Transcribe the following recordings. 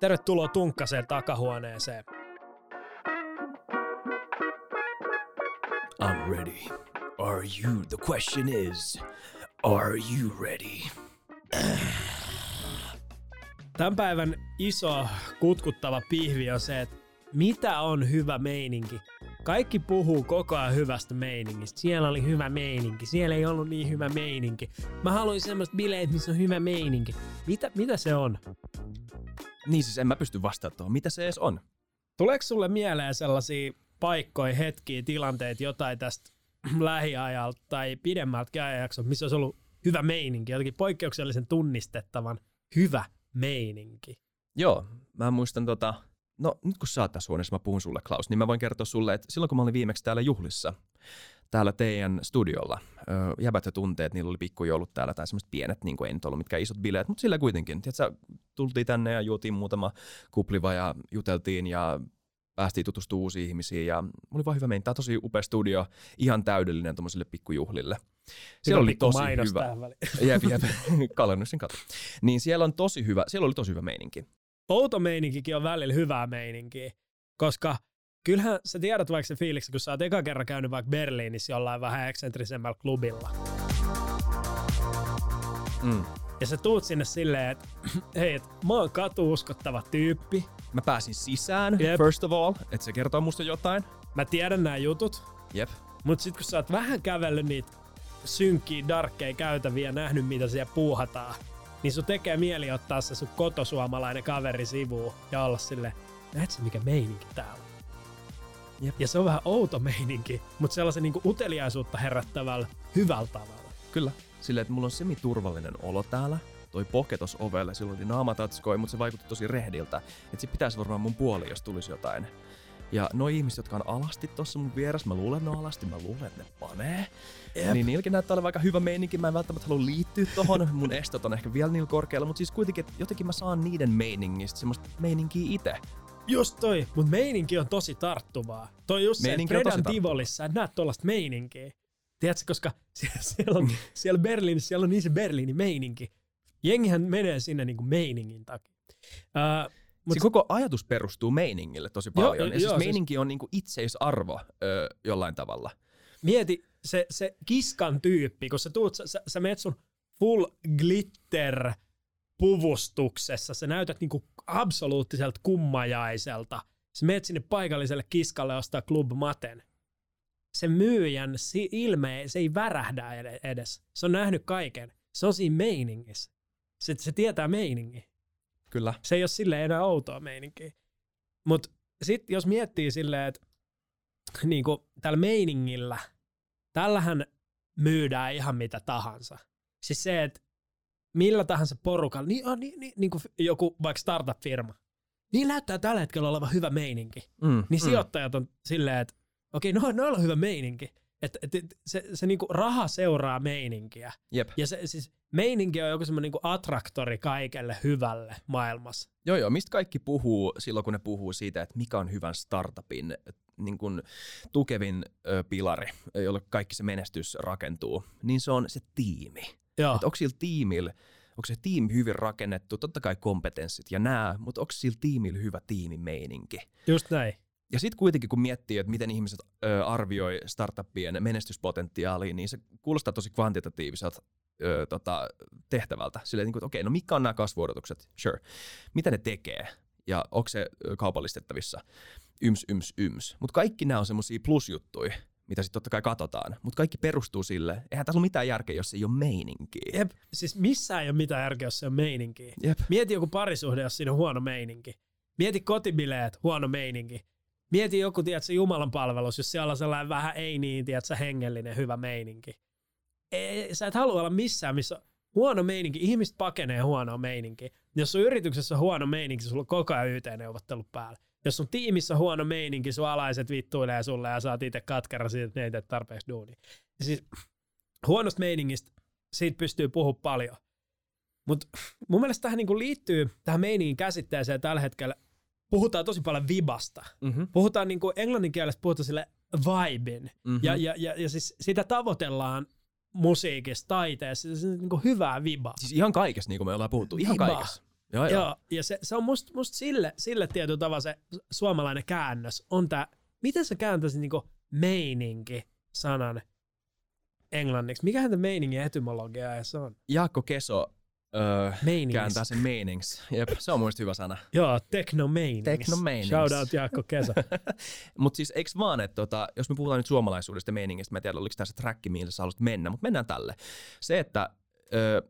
Tervetuloa Tunkkaseen takahuoneeseen. I'm ready. Are you? The question is, are you ready? Tämän päivän iso kutkuttava pihvi on se, että mitä on hyvä meininki. Kaikki puhuu koko ajan hyvästä meiningistä. Siellä oli hyvä meininki, siellä ei ollut niin hyvä meininki. Mä haluaisin semmoista bileet, missä on hyvä meininki. Mitä, mitä se on? Niin siis en mä pysty vastaamaan tuohon. Mitä se edes on? Tuleeko sulle mieleen sellaisia paikkoja, hetkiä, tilanteita, jotain tästä lähiajalta tai pidemmältä ajanjaksolta, missä olisi ollut hyvä meininki, jotenkin poikkeuksellisen tunnistettavan hyvä meininki? Joo, mä muistan tota, no nyt kun sä oot tässä huoneessa, mä puhun sulle Klaus, niin mä voin kertoa sulle, että silloin kun mä olin viimeksi täällä juhlissa, täällä teidän studiolla, jäbät ja tunteet, niillä oli pikkujoulut täällä tai semmoiset pienet, niin kuin ei nyt ollut mitkään isot bileet, mutta sillä kuitenkin. Tiedätkö, tultiin tänne ja juotiin muutama kupliva ja juteltiin ja päästiin tutustumaan uusiin ihmisiin ja oli vaan hyvä mennä. Tämä tosi upea studio, ihan täydellinen tuommoiselle pikkujuhlille. Siellä oli tosi hyvä. Jep, jep, kalennuksen kato. Niin siellä on tosi hyvä, siellä oli tosi hyvä meininki. Outo meininkikin on välillä hyvää meininkiä, koska kyllähän sä tiedät vaikka se fiiliksi, kun sä oot eka kerran käynyt vaikka Berliinissä jollain vähän eksentrisemmällä klubilla. Mm. Ja sä tuut sinne silleen, että hei, et, mä oon katuuskottava tyyppi. Mä pääsin sisään, Jep. first of all, että se kertoo musta jotain. Mä tiedän nämä jutut. Jep. Mut sit kun sä oot vähän kävellyt niitä synkkiä, darkkeja käytäviä ja nähnyt, mitä siellä puuhataan, niin sun tekee mieli ottaa se sun kotosuomalainen kaveri sivuun ja olla sille, näet sä mikä meininki täällä on? Jep. Ja se on vähän outo meininki, mutta sellaisen niinku uteliaisuutta herättävällä hyvällä tavalla. Kyllä. Silleen, että mulla on semi-turvallinen olo täällä. Toi poke ovelle, silloin oli naamatatskoi, mutta se vaikutti tosi rehdiltä. Että se pitäisi varmaan mun puoli, jos tulisi jotain. Ja noi ihmiset, jotka on alasti tuossa mun vieressä, mä luulen, että ne on alasti, mä luulen, että ne panee. Jep. Niin niilläkin näyttää olevan aika hyvä meininki. Mä en välttämättä halua liittyä tohon. Mun estot on ehkä vielä niillä korkealla, mutta siis kuitenkin, että jotenkin mä saan niiden meiningistä semmoista meininkiä itse. Just toi, mutta meininki on tosi tarttuvaa. Toi just se, että Fredan Tivolissa, että näet tuollaista meininkiä. Tiedätkö, koska siellä, on, siellä Berliinissä siellä on niin se Berliinin meininki. Jengihän menee sinne niin kuin meiningin takia. Uh, Mut se koko ajatus perustuu meiningille tosi paljon. Jo, ja siis joo, meininki siis... on niinku itseisarvo ö, jollain tavalla. Mieti se, se kiskan tyyppi, kun sä, tuut, sä, sä, sä menet sun full glitter puvustuksessa, sä näytät niinku absoluuttiselta kummajaiselta. Sä menet sinne paikalliselle kiskalle ostaa Club Maten. Se myyjän ilme, se ei värähdä edes. Se on nähnyt kaiken. Se on siinä meiningissä. Se, se tietää meiningin. Kyllä. Se ei ole silleen enää outoa meininkiä. Mutta sitten jos miettii silleen, että niinku, tällä meiningillä, tällähän myydään ihan mitä tahansa. Siis se, että millä tahansa porukalla, niin, on, niin, niin, niin kuin joku vaikka startup-firma, niin näyttää tällä hetkellä olevan hyvä meininki. Mm, niin mm. sijoittajat on silleen, että okei, okay, no, no on hyvä meininki. Että et, et, se, se niinku raha seuraa meininkiä. Jep. Ja se, siis meininki on joku semmoinen niinku attraktori kaikelle hyvälle maailmassa. Joo, joo. Mistä kaikki puhuu silloin, kun ne puhuu siitä, että mikä on hyvän startupin niin kuin tukevin ö, pilari, jolle kaikki se menestys rakentuu, niin se on se tiimi. Joo. Et onko sillä tiimillä onko se tiimi hyvin rakennettu, totta kai kompetenssit ja nää, mutta onko sillä tiimillä hyvä tiimimeininki? Just näin. Ja sitten kuitenkin kun miettii, että miten ihmiset ö, arvioi startuppien menestyspotentiaalia, niin se kuulostaa tosi kvantitatiiviselta ö, tota, tehtävältä. Silleen, niin kuin, että okei, no mitkä on nämä kasvuodotukset? Sure. Mitä ne tekee? Ja onko se kaupallistettavissa? Yms, yms, yms. Mutta kaikki nämä on semmoisia plusjuttuja, mitä sitten totta kai katsotaan. Mutta kaikki perustuu sille, eihän tässä ole mitään järkeä, jos ei ole meininkiä. Jep, siis missään ei ole mitään järkeä, jos se on meininkiä. Jep. Mieti joku parisuhde, jos siinä on huono meininki. Mieti kotibileet, huono meininki. Mieti joku, tiedätkö, Jumalan palvelus, jos siellä on sellainen vähän ei niin, tiedätkö, hengellinen, hyvä meininki. Ei, sä et halua olla missään, missä huono meininki. Ihmiset pakenee huonoa meininki. Jos sun yrityksessä on huono meininki, sulla on koko ajan YT-neuvottelut päällä. Jos sun tiimissä on huono meininki, sun alaiset vittuilee sulle ja saat itse katkera siitä, että ne ei tarpeeksi duuni. Siis huonosta meiningistä, siitä pystyy puhumaan paljon. Mutta mun mielestä tähän niinku liittyy tähän meiningin käsitteeseen tällä hetkellä puhutaan tosi paljon vibasta. Mm-hmm. Puhutaan niin kuin englannin kielessä puhutaan sille vibin. Mm-hmm. Ja, ja, ja, ja siis sitä tavoitellaan musiikissa, taiteessa, se on niin kuin hyvää vibaa. Siis ihan kaikessa, niin kuin me ollaan puhuttu, ihan Viba. kaikessa. Joo, joo. Joo, ja se, se on musta must sille, sille tietyllä tavalla se suomalainen käännös on tää, miten sä kääntäisit niinku meininki sanan englanniksi? Mikähän tämä meiningin etymologia edes on? Jaakko Keso öö, kääntää sen meinings. Jep, se on mielestä hyvä sana. Joo, teknomeinings. Teknomeinings. Shout out Jaakko Keso. Mutta siis eikö vaan, että tota, jos me puhutaan nyt suomalaisuudesta meiningistä, mä en tiedä, oliko tässä träkki, mihin sä haluaisit mennä, mutta mennään tälle. Se, että ö,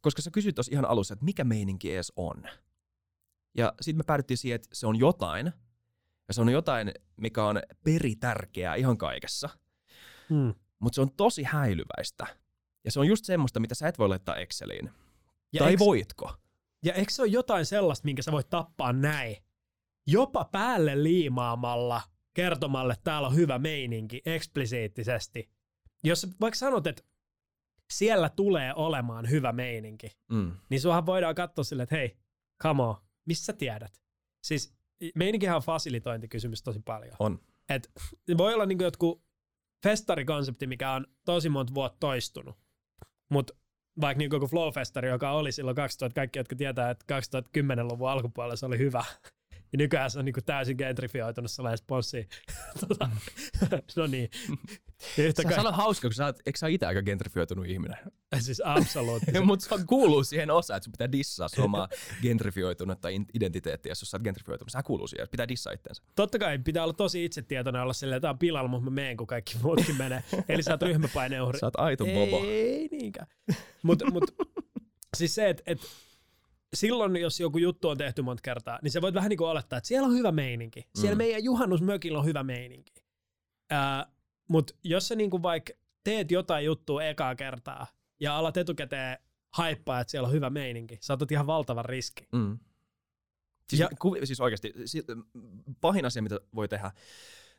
koska sä kysyt tuossa ihan alussa, että mikä meininki edes on. Ja sitten me päädyttiin siihen, että se on jotain, ja se on jotain, mikä on peritärkeää ihan kaikessa, Hmm. mutta se on tosi häilyväistä. Ja se on just semmoista, mitä sä et voi laittaa Exceliin. Ja tai eikö, voitko? ja eikö se ole jotain sellaista, minkä sä voit tappaa näin? Jopa päälle liimaamalla kertomalle, että täällä on hyvä meininki eksplisiittisesti. Jos vaikka sanot, että siellä tulee olemaan hyvä meininki, Mm. niin suahan voidaan katsoa silleen, että hei, come on, missä sä tiedät? Siis meininkihän on fasilitointikysymys tosi paljon. On. Et voi olla niinku jotkut festarikonsepti, mikä on tosi monta vuotta toistunut. Mutta vaikka niinku joku Flow-festari, joka oli silloin 2000, kaikki jotka tietää, että 2010-luvun alkupuolella se oli hyvä. Ja nykyään se on niinku täysin gentrifioitunut sellainen sponssi. tota, no niin. Ja Yhtä Sä sano hauska, kun sä oot, eikö sä itse aika gentrifioitunut ihminen? siis absoluuttisesti. Mutta se kuuluu siihen osaan, että sun pitää dissaa sun omaa gentrifioitunutta identiteettiä, jos sä oot gentrifioitunut. Sehän kuuluu siihen, pitää dissaa itteensä. Totta kai pitää olla tosi itsetietoinen olla silleen, että tää on pilalla, mutta mä meen, kun kaikki muutkin menee. Eli sä oot ryhmäpaineuhri. Sä oot aito bobo. Ei niinkään. Mutta mut, siis se, että et, silloin jos joku juttu on tehty monta kertaa, niin sä voit vähän niin kuin olettaa, että siellä on hyvä meininki. Siellä Mm. meidän juhannusmökillä on hyvä meininki. Mutta jos sä niin kuin vaikka teet jotain juttua ekaa kertaa ja alat etukäteen haippaa, että siellä on hyvä meininki, sä otat ihan valtavan riski. Mm. Siis, Ja- ku, siis oikeasti, si, pahin asia, mitä voi tehdä,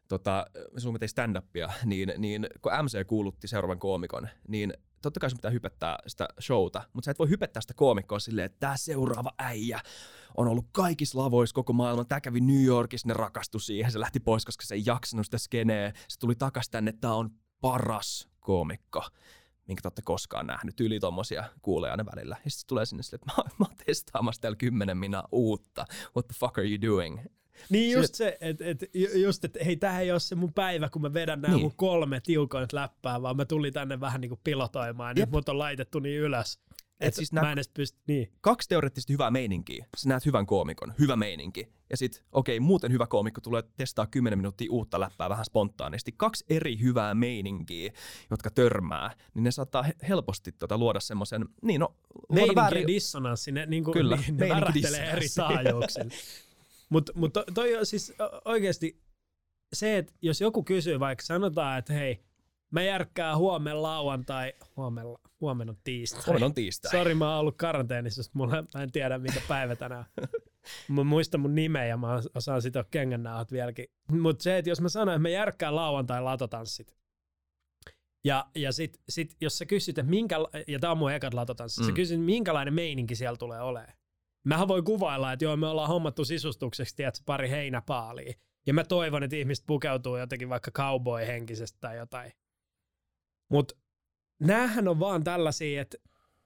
tota, sun stand-upia, niin, niin kun MC kuulutti seuraavan koomikon, niin totta kai sun pitää hypettää sitä showta, mutta sä et voi hypettää sitä koomikkoa silleen, että tämä seuraava äijä on ollut kaikissa lavoissa koko maailman. Tämä kävi New Yorkissa, ne rakastui siihen, se lähti pois, koska se ei jaksanut sitä skeneä. Se tuli takas tänne, tämä on paras koomikko minkä te olette koskaan nähnyt. Yli tommosia kuulee aina välillä. Ja sitten tulee sinne silleen, että mä, mä oon testaamassa täällä kymmenen minä uutta. What the fuck are you doing? Niin just se, että et, ju- just, että hei, tämähän ei ole se mun päivä, kun mä vedän nämä Niin. mun kolme tiukointa läppää, vaan mä tulin tänne vähän niin kuin pilotoimaan, ja nyt Jep. mut on laitettu niin ylös. Et Et siis nää- mä en pysty, niin. Kaksi teoreettisesti hyvää meininkiä. Sä näet hyvän koomikon, hyvä meininki. Ja sit, okei, muuten hyvä koomikko tulee testaa 10 minuuttia uutta läppää vähän spontaanisti. Kaksi eri hyvää meininkiä, jotka törmää, niin ne saattaa he- helposti tota luoda semmoisen, niin no, luoda väärin- dissonanssi, ne, niin kuin, Kyllä, niin, ne värähtelee eri taajuuksilla. Mutta mut to, toi on siis oikeasti se, että jos joku kysyy vaikka sanotaan, että hei, mä järkkää huomenna lauantai, huomenna, huomenna on tiistai. Huomenna on tiistai. Sori, mä oon ollut karanteenissa, mulla, mä en tiedä mikä päivä tänään. Mä muistan mun nimeä ja mä osaan sitä kengännauhat vieläkin. Mutta se, että jos mä sanon, että mä järkkään lauantai latotanssit, ja, ja sit, sit, jos sä kysyt, että minkä, ja tää on mun ekat latotanssit, mm. sä kysyt, minkälainen meininki siellä tulee olemaan. Mähän voi kuvailla, että joo, me ollaan hommattu sisustukseksi, tiedätkö, pari heinäpaalia. Ja mä toivon, että ihmiset pukeutuu jotenkin vaikka cowboy-henkisestä tai jotain. Mut näähän on vaan tällaisia, että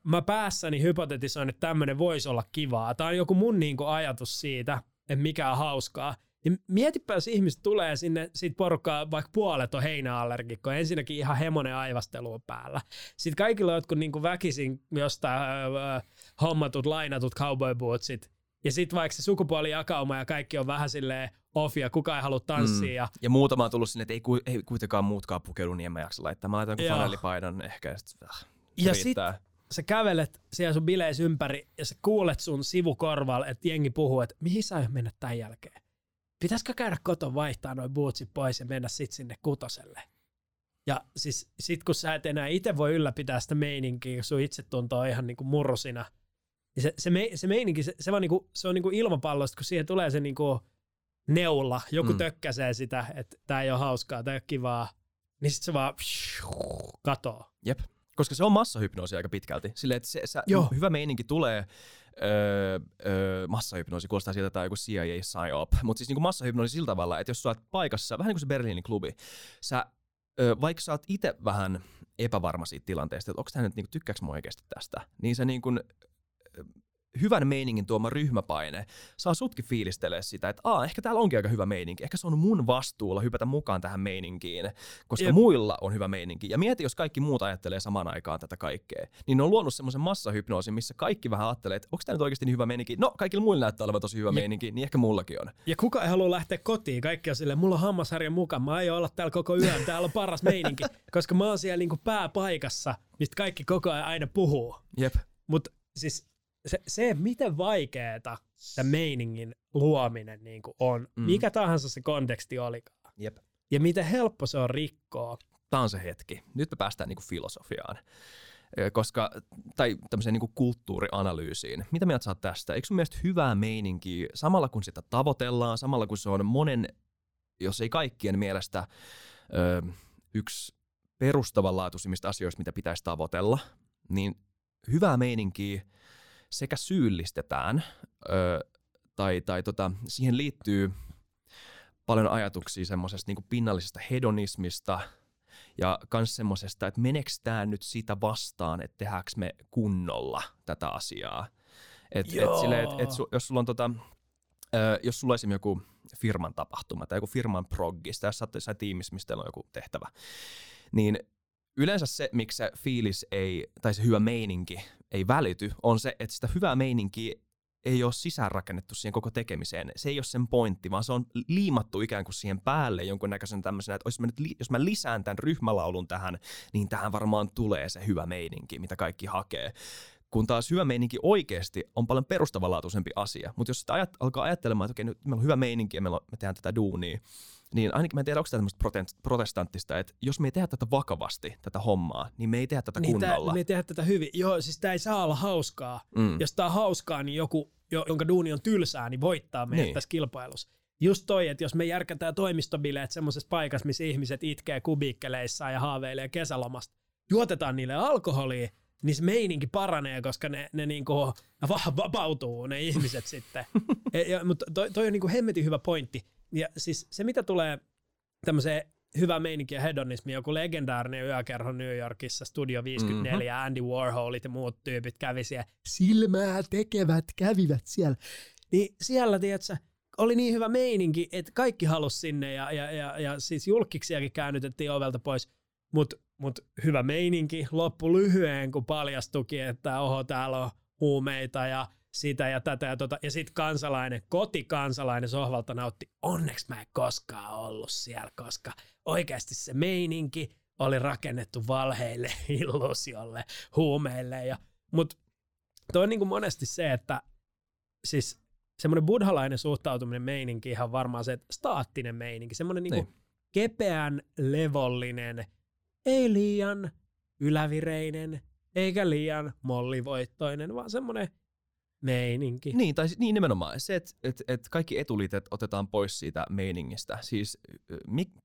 mä päässäni hypotetisoin, että tämmönen voisi olla kivaa. Tää on joku mun niinku ajatus siitä, että mikä on hauskaa. Niin mietipä, jos ihmiset tulee sinne, sit porukkaa, vaikka puolet on heinäallergikko, ensinnäkin ihan hemonen aivastelu on päällä. Sitten kaikilla on jotkut niinku väkisin jostain öö, hommatut, lainatut cowboy bootsit. Ja sitten vaikka se sukupuolijakauma ja kaikki on vähän silleen off ja kukaan ei halua tanssia. Mm. Ja Ja muutama on tullut sinne, että ei, ku, ei kuitenkaan muutkaan pukeudu, niin en mä jaksa laittaa. Mä laitan fanellipaidan ehkä. Ja, sit, ah, Ja sä kävelet siellä sun bileissä ympäri ja sä kuulet sun sivukorvalla, että jengi puhuu, että mihin sä aiot mennä tämän jälkeen? Pitäisikö käydä koton vaihtaa noin bootsit pois ja mennä sit sinne kutoselle? Ja siis sit kun sä et enää itse voi ylläpitää sitä meininkiä, kun sun itse tuntuu ihan niinku murrosina, niin se, se, me, se meininki, se, se, vaan niinku, se on niinku ilmapallosta, kun siihen tulee se niinku neula, joku mm. Tökkäsee sitä, että tää ei ole hauskaa, tää ei ole kivaa, niin sit se vaan katoo. Jep. Koska se on massahypnoosi aika pitkälti. Silleen, että se, sä, Joo. hyvä meininki tulee öö, öö, massahypnoosi, kuulostaa siltä tai joku CIA psyop. Mutta siis niinku massahypnoosi sillä tavalla, että jos sä oot paikassa, vähän niin kuin se Berliinin klubi, sä, öö, vaikka sä oot itse vähän epävarma siitä tilanteesta, että onko tämä nyt, niinku, tykkääks mä oikeasti tästä, niin sä niinku, ö, hyvän meiningin tuoma ryhmäpaine saa sutkin fiilistelee sitä, että Aa, ehkä täällä onkin aika hyvä meininki. Ehkä se on mun vastuulla hypätä mukaan tähän meininkiin, koska Jep. muilla on hyvä meininki. Ja mieti, jos kaikki muut ajattelee samaan aikaan tätä kaikkea. Niin ne on luonut semmoisen massahypnoosin, missä kaikki vähän ajattelee, että onko tämä nyt oikeasti niin hyvä meininki. No, kaikilla muilla näyttää olevan tosi hyvä ja, meininki, niin ehkä mullakin on. Ja kuka ei halua lähteä kotiin? Kaikki on silleen, mulla on hammasharjan mukaan, mä aion olla täällä koko yön, täällä on paras meininki, koska mä oon siellä niinku pääpaikassa, mistä kaikki koko ajan aina puhuu. Jep. Mutta siis se, se, miten vaikeeta tämä meiningin luominen niin kuin on, mm. mikä tahansa se konteksti olikaan. Jep. Ja miten helppo se on rikkoa. Tämä on se hetki. Nyt me päästään niin kuin filosofiaan. Koska, tai tämmöiseen niin kuin kulttuurianalyysiin. Mitä mieltä saat tästä? Eikö sun mielestä hyvää meininkiä samalla kun sitä tavoitellaan, samalla kun se on monen, jos ei kaikkien mielestä, ö, yksi perustavanlaatuisimmista asioista, mitä pitäisi tavoitella, niin hyvää meininkiä sekä syyllistetään, ö, tai, tai tota, siihen liittyy paljon ajatuksia semmoisesta niin pinnallisesta hedonismista ja myös semmoisesta, että meneks tämä nyt sitä vastaan, että tehdäänkö me kunnolla tätä asiaa. Et, et sille, et, et su, jos sulla on tota, ö, jos sulla on joku firman tapahtuma tai joku firman proggi, tai jos sä oot tiimissä, mistä on joku tehtävä, niin yleensä se, miksi se fiilis ei, tai se hyvä meininki ei välity, on se, että sitä hyvää meininkiä ei ole sisäänrakennettu siihen koko tekemiseen. Se ei ole sen pointti, vaan se on liimattu ikään kuin siihen päälle jonkunnäköisen tämmöisen, että mä, nyt, jos mä lisään tämän ryhmälaulun tähän, niin tähän varmaan tulee se hyvä meininki, mitä kaikki hakee. Kun taas hyvä meininki oikeasti on paljon perustavanlaatuisempi asia. Mutta jos sitä ajat, alkaa ajattelemaan, että okei, nyt meillä on hyvä meininki ja me, me tehdään tätä duunia, niin ainakin mä en tiedä, onko tämä tämmöistä protestanttista, että jos me ei tehdä tätä vakavasti, tätä hommaa, niin me ei tehdä tätä niin kunnolla. Tää, me ei tehdä tätä hyvin. Joo, siis tämä ei saa olla hauskaa. Mm. Jos tämä on hauskaa, niin joku, jonka duuni on tylsää, niin voittaa meidät niin. tässä kilpailussa. Just toi, että jos me järkätään toimistobileet semmoisessa paikassa, missä ihmiset itkee kubiikkeleissaan ja haaveilee kesälomasta, juotetaan niille alkoholia, niin se meininki paranee, koska ne, ne niinku vapautuu, ne ihmiset sitten. Ja, mutta toi, toi on niinku hemmetin hyvä pointti. Ja siis se, mitä tulee tämmöiseen hyvä meininki ja hedonismi, joku legendaarinen yökerho New Yorkissa, Studio 54, mm-hmm. Andy Warholit ja muut tyypit kävi siellä, silmää tekevät kävivät siellä. Niin siellä, tiedätkö, oli niin hyvä meininki, että kaikki halusi sinne ja, ja, ja, ja siis julkiksiakin käännytettiin ovelta pois, mutta mut hyvä meininki loppu lyhyen, kun paljastukin, että oho, täällä on huumeita ja sitä ja tätä ja tota. Ja sitten kansalainen, kotikansalainen sohvalta nautti. Onneksi mä en koskaan ollut siellä, koska oikeasti se meininki oli rakennettu valheille, illusiolle, huumeille. Ja, mut toi on niin kuin monesti se, että siis semmoinen buddhalainen suhtautuminen meininki ihan varmaan se, että staattinen meininki, semmoinen niin niin. kepeän, levollinen, ei liian ylävireinen, eikä liian mollivoittoinen, vaan semmoinen meininki. Niin, tai niin nimenomaan. Se, että et, et kaikki etuliitet otetaan pois siitä meiningistä. Siis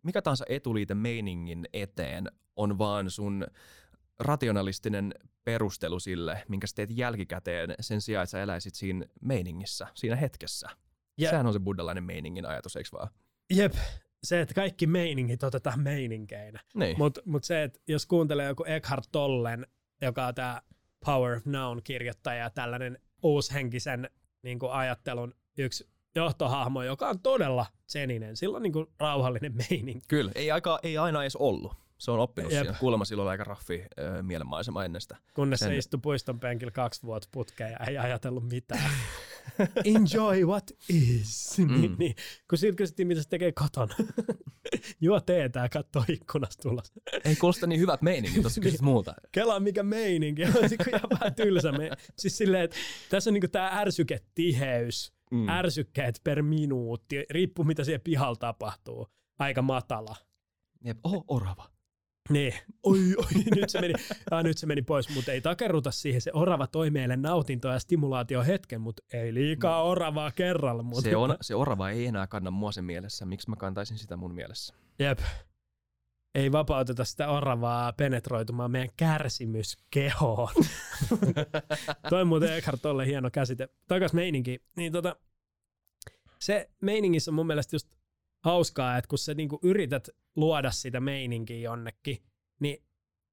mikä tahansa etuliite meiningin eteen on vaan sun rationalistinen perustelu sille, minkä sä teet jälkikäteen sen sijaan, että sä eläisit siinä meiningissä, siinä hetkessä. Ja, Sehän on se buddhalainen meiningin ajatus, eikö vaan? Jep, se, että kaikki meiningit otetaan meininkeinä. Niin. Mutta mut se, että jos kuuntelee joku Eckhart Tollen, joka on tämä Power of Noun-kirjoittaja, tällainen uushenkisen niin kuin ajattelun yksi johtohahmo, joka on todella seninen. Sillä on niin kuin rauhallinen meininki. Kyllä, ei, aika, ei aina edes ollut. Se on oppinut Jep. siinä. Kuulemma silloin aika raffi äh, mielenmaisema ennen sitä. Kunnes Sen... se istui puiston penkillä kaksi vuotta putkeen ja ei ajatellut mitään. Enjoy what is. Mm. niin, niin. Kun siitä kysyttiin, mitä se tekee kotona. Juo teetä ja katsoo ikkunasta tulos. ei kuulosta niin hyvät meiningit, tuossa kysyt muuta. Kela mikä meininki. On ihan vähän tylsä. Me... Siis silleen, että tässä on niinku tämä ärsyketiheys. Mm. Ärsykkeet per minuutti. Riippuu mitä siellä pihalla tapahtuu. Aika matala. Jep. Oho, orava. Niin, oi, oi, nyt se meni, ah, nyt se meni pois, mutta ei takerruta siihen. Se orava toi meille nautintoa ja stimulaatio hetken, mutta ei liikaa no. oravaa kerralla. Mutta... Se, on, se orava ei enää kanna mua sen mielessä. Miksi mä kantaisin sitä mun mielessä? Jep. Ei vapauteta sitä oravaa penetroitumaan meidän kärsimyskehoon. toi muuten Eckhart Tolle hieno käsite. Takas meininki. Niin tota, se meiningissä on mun mielestä just hauskaa, että kun sä niinku yrität luoda sitä meininkiä jonnekin, niin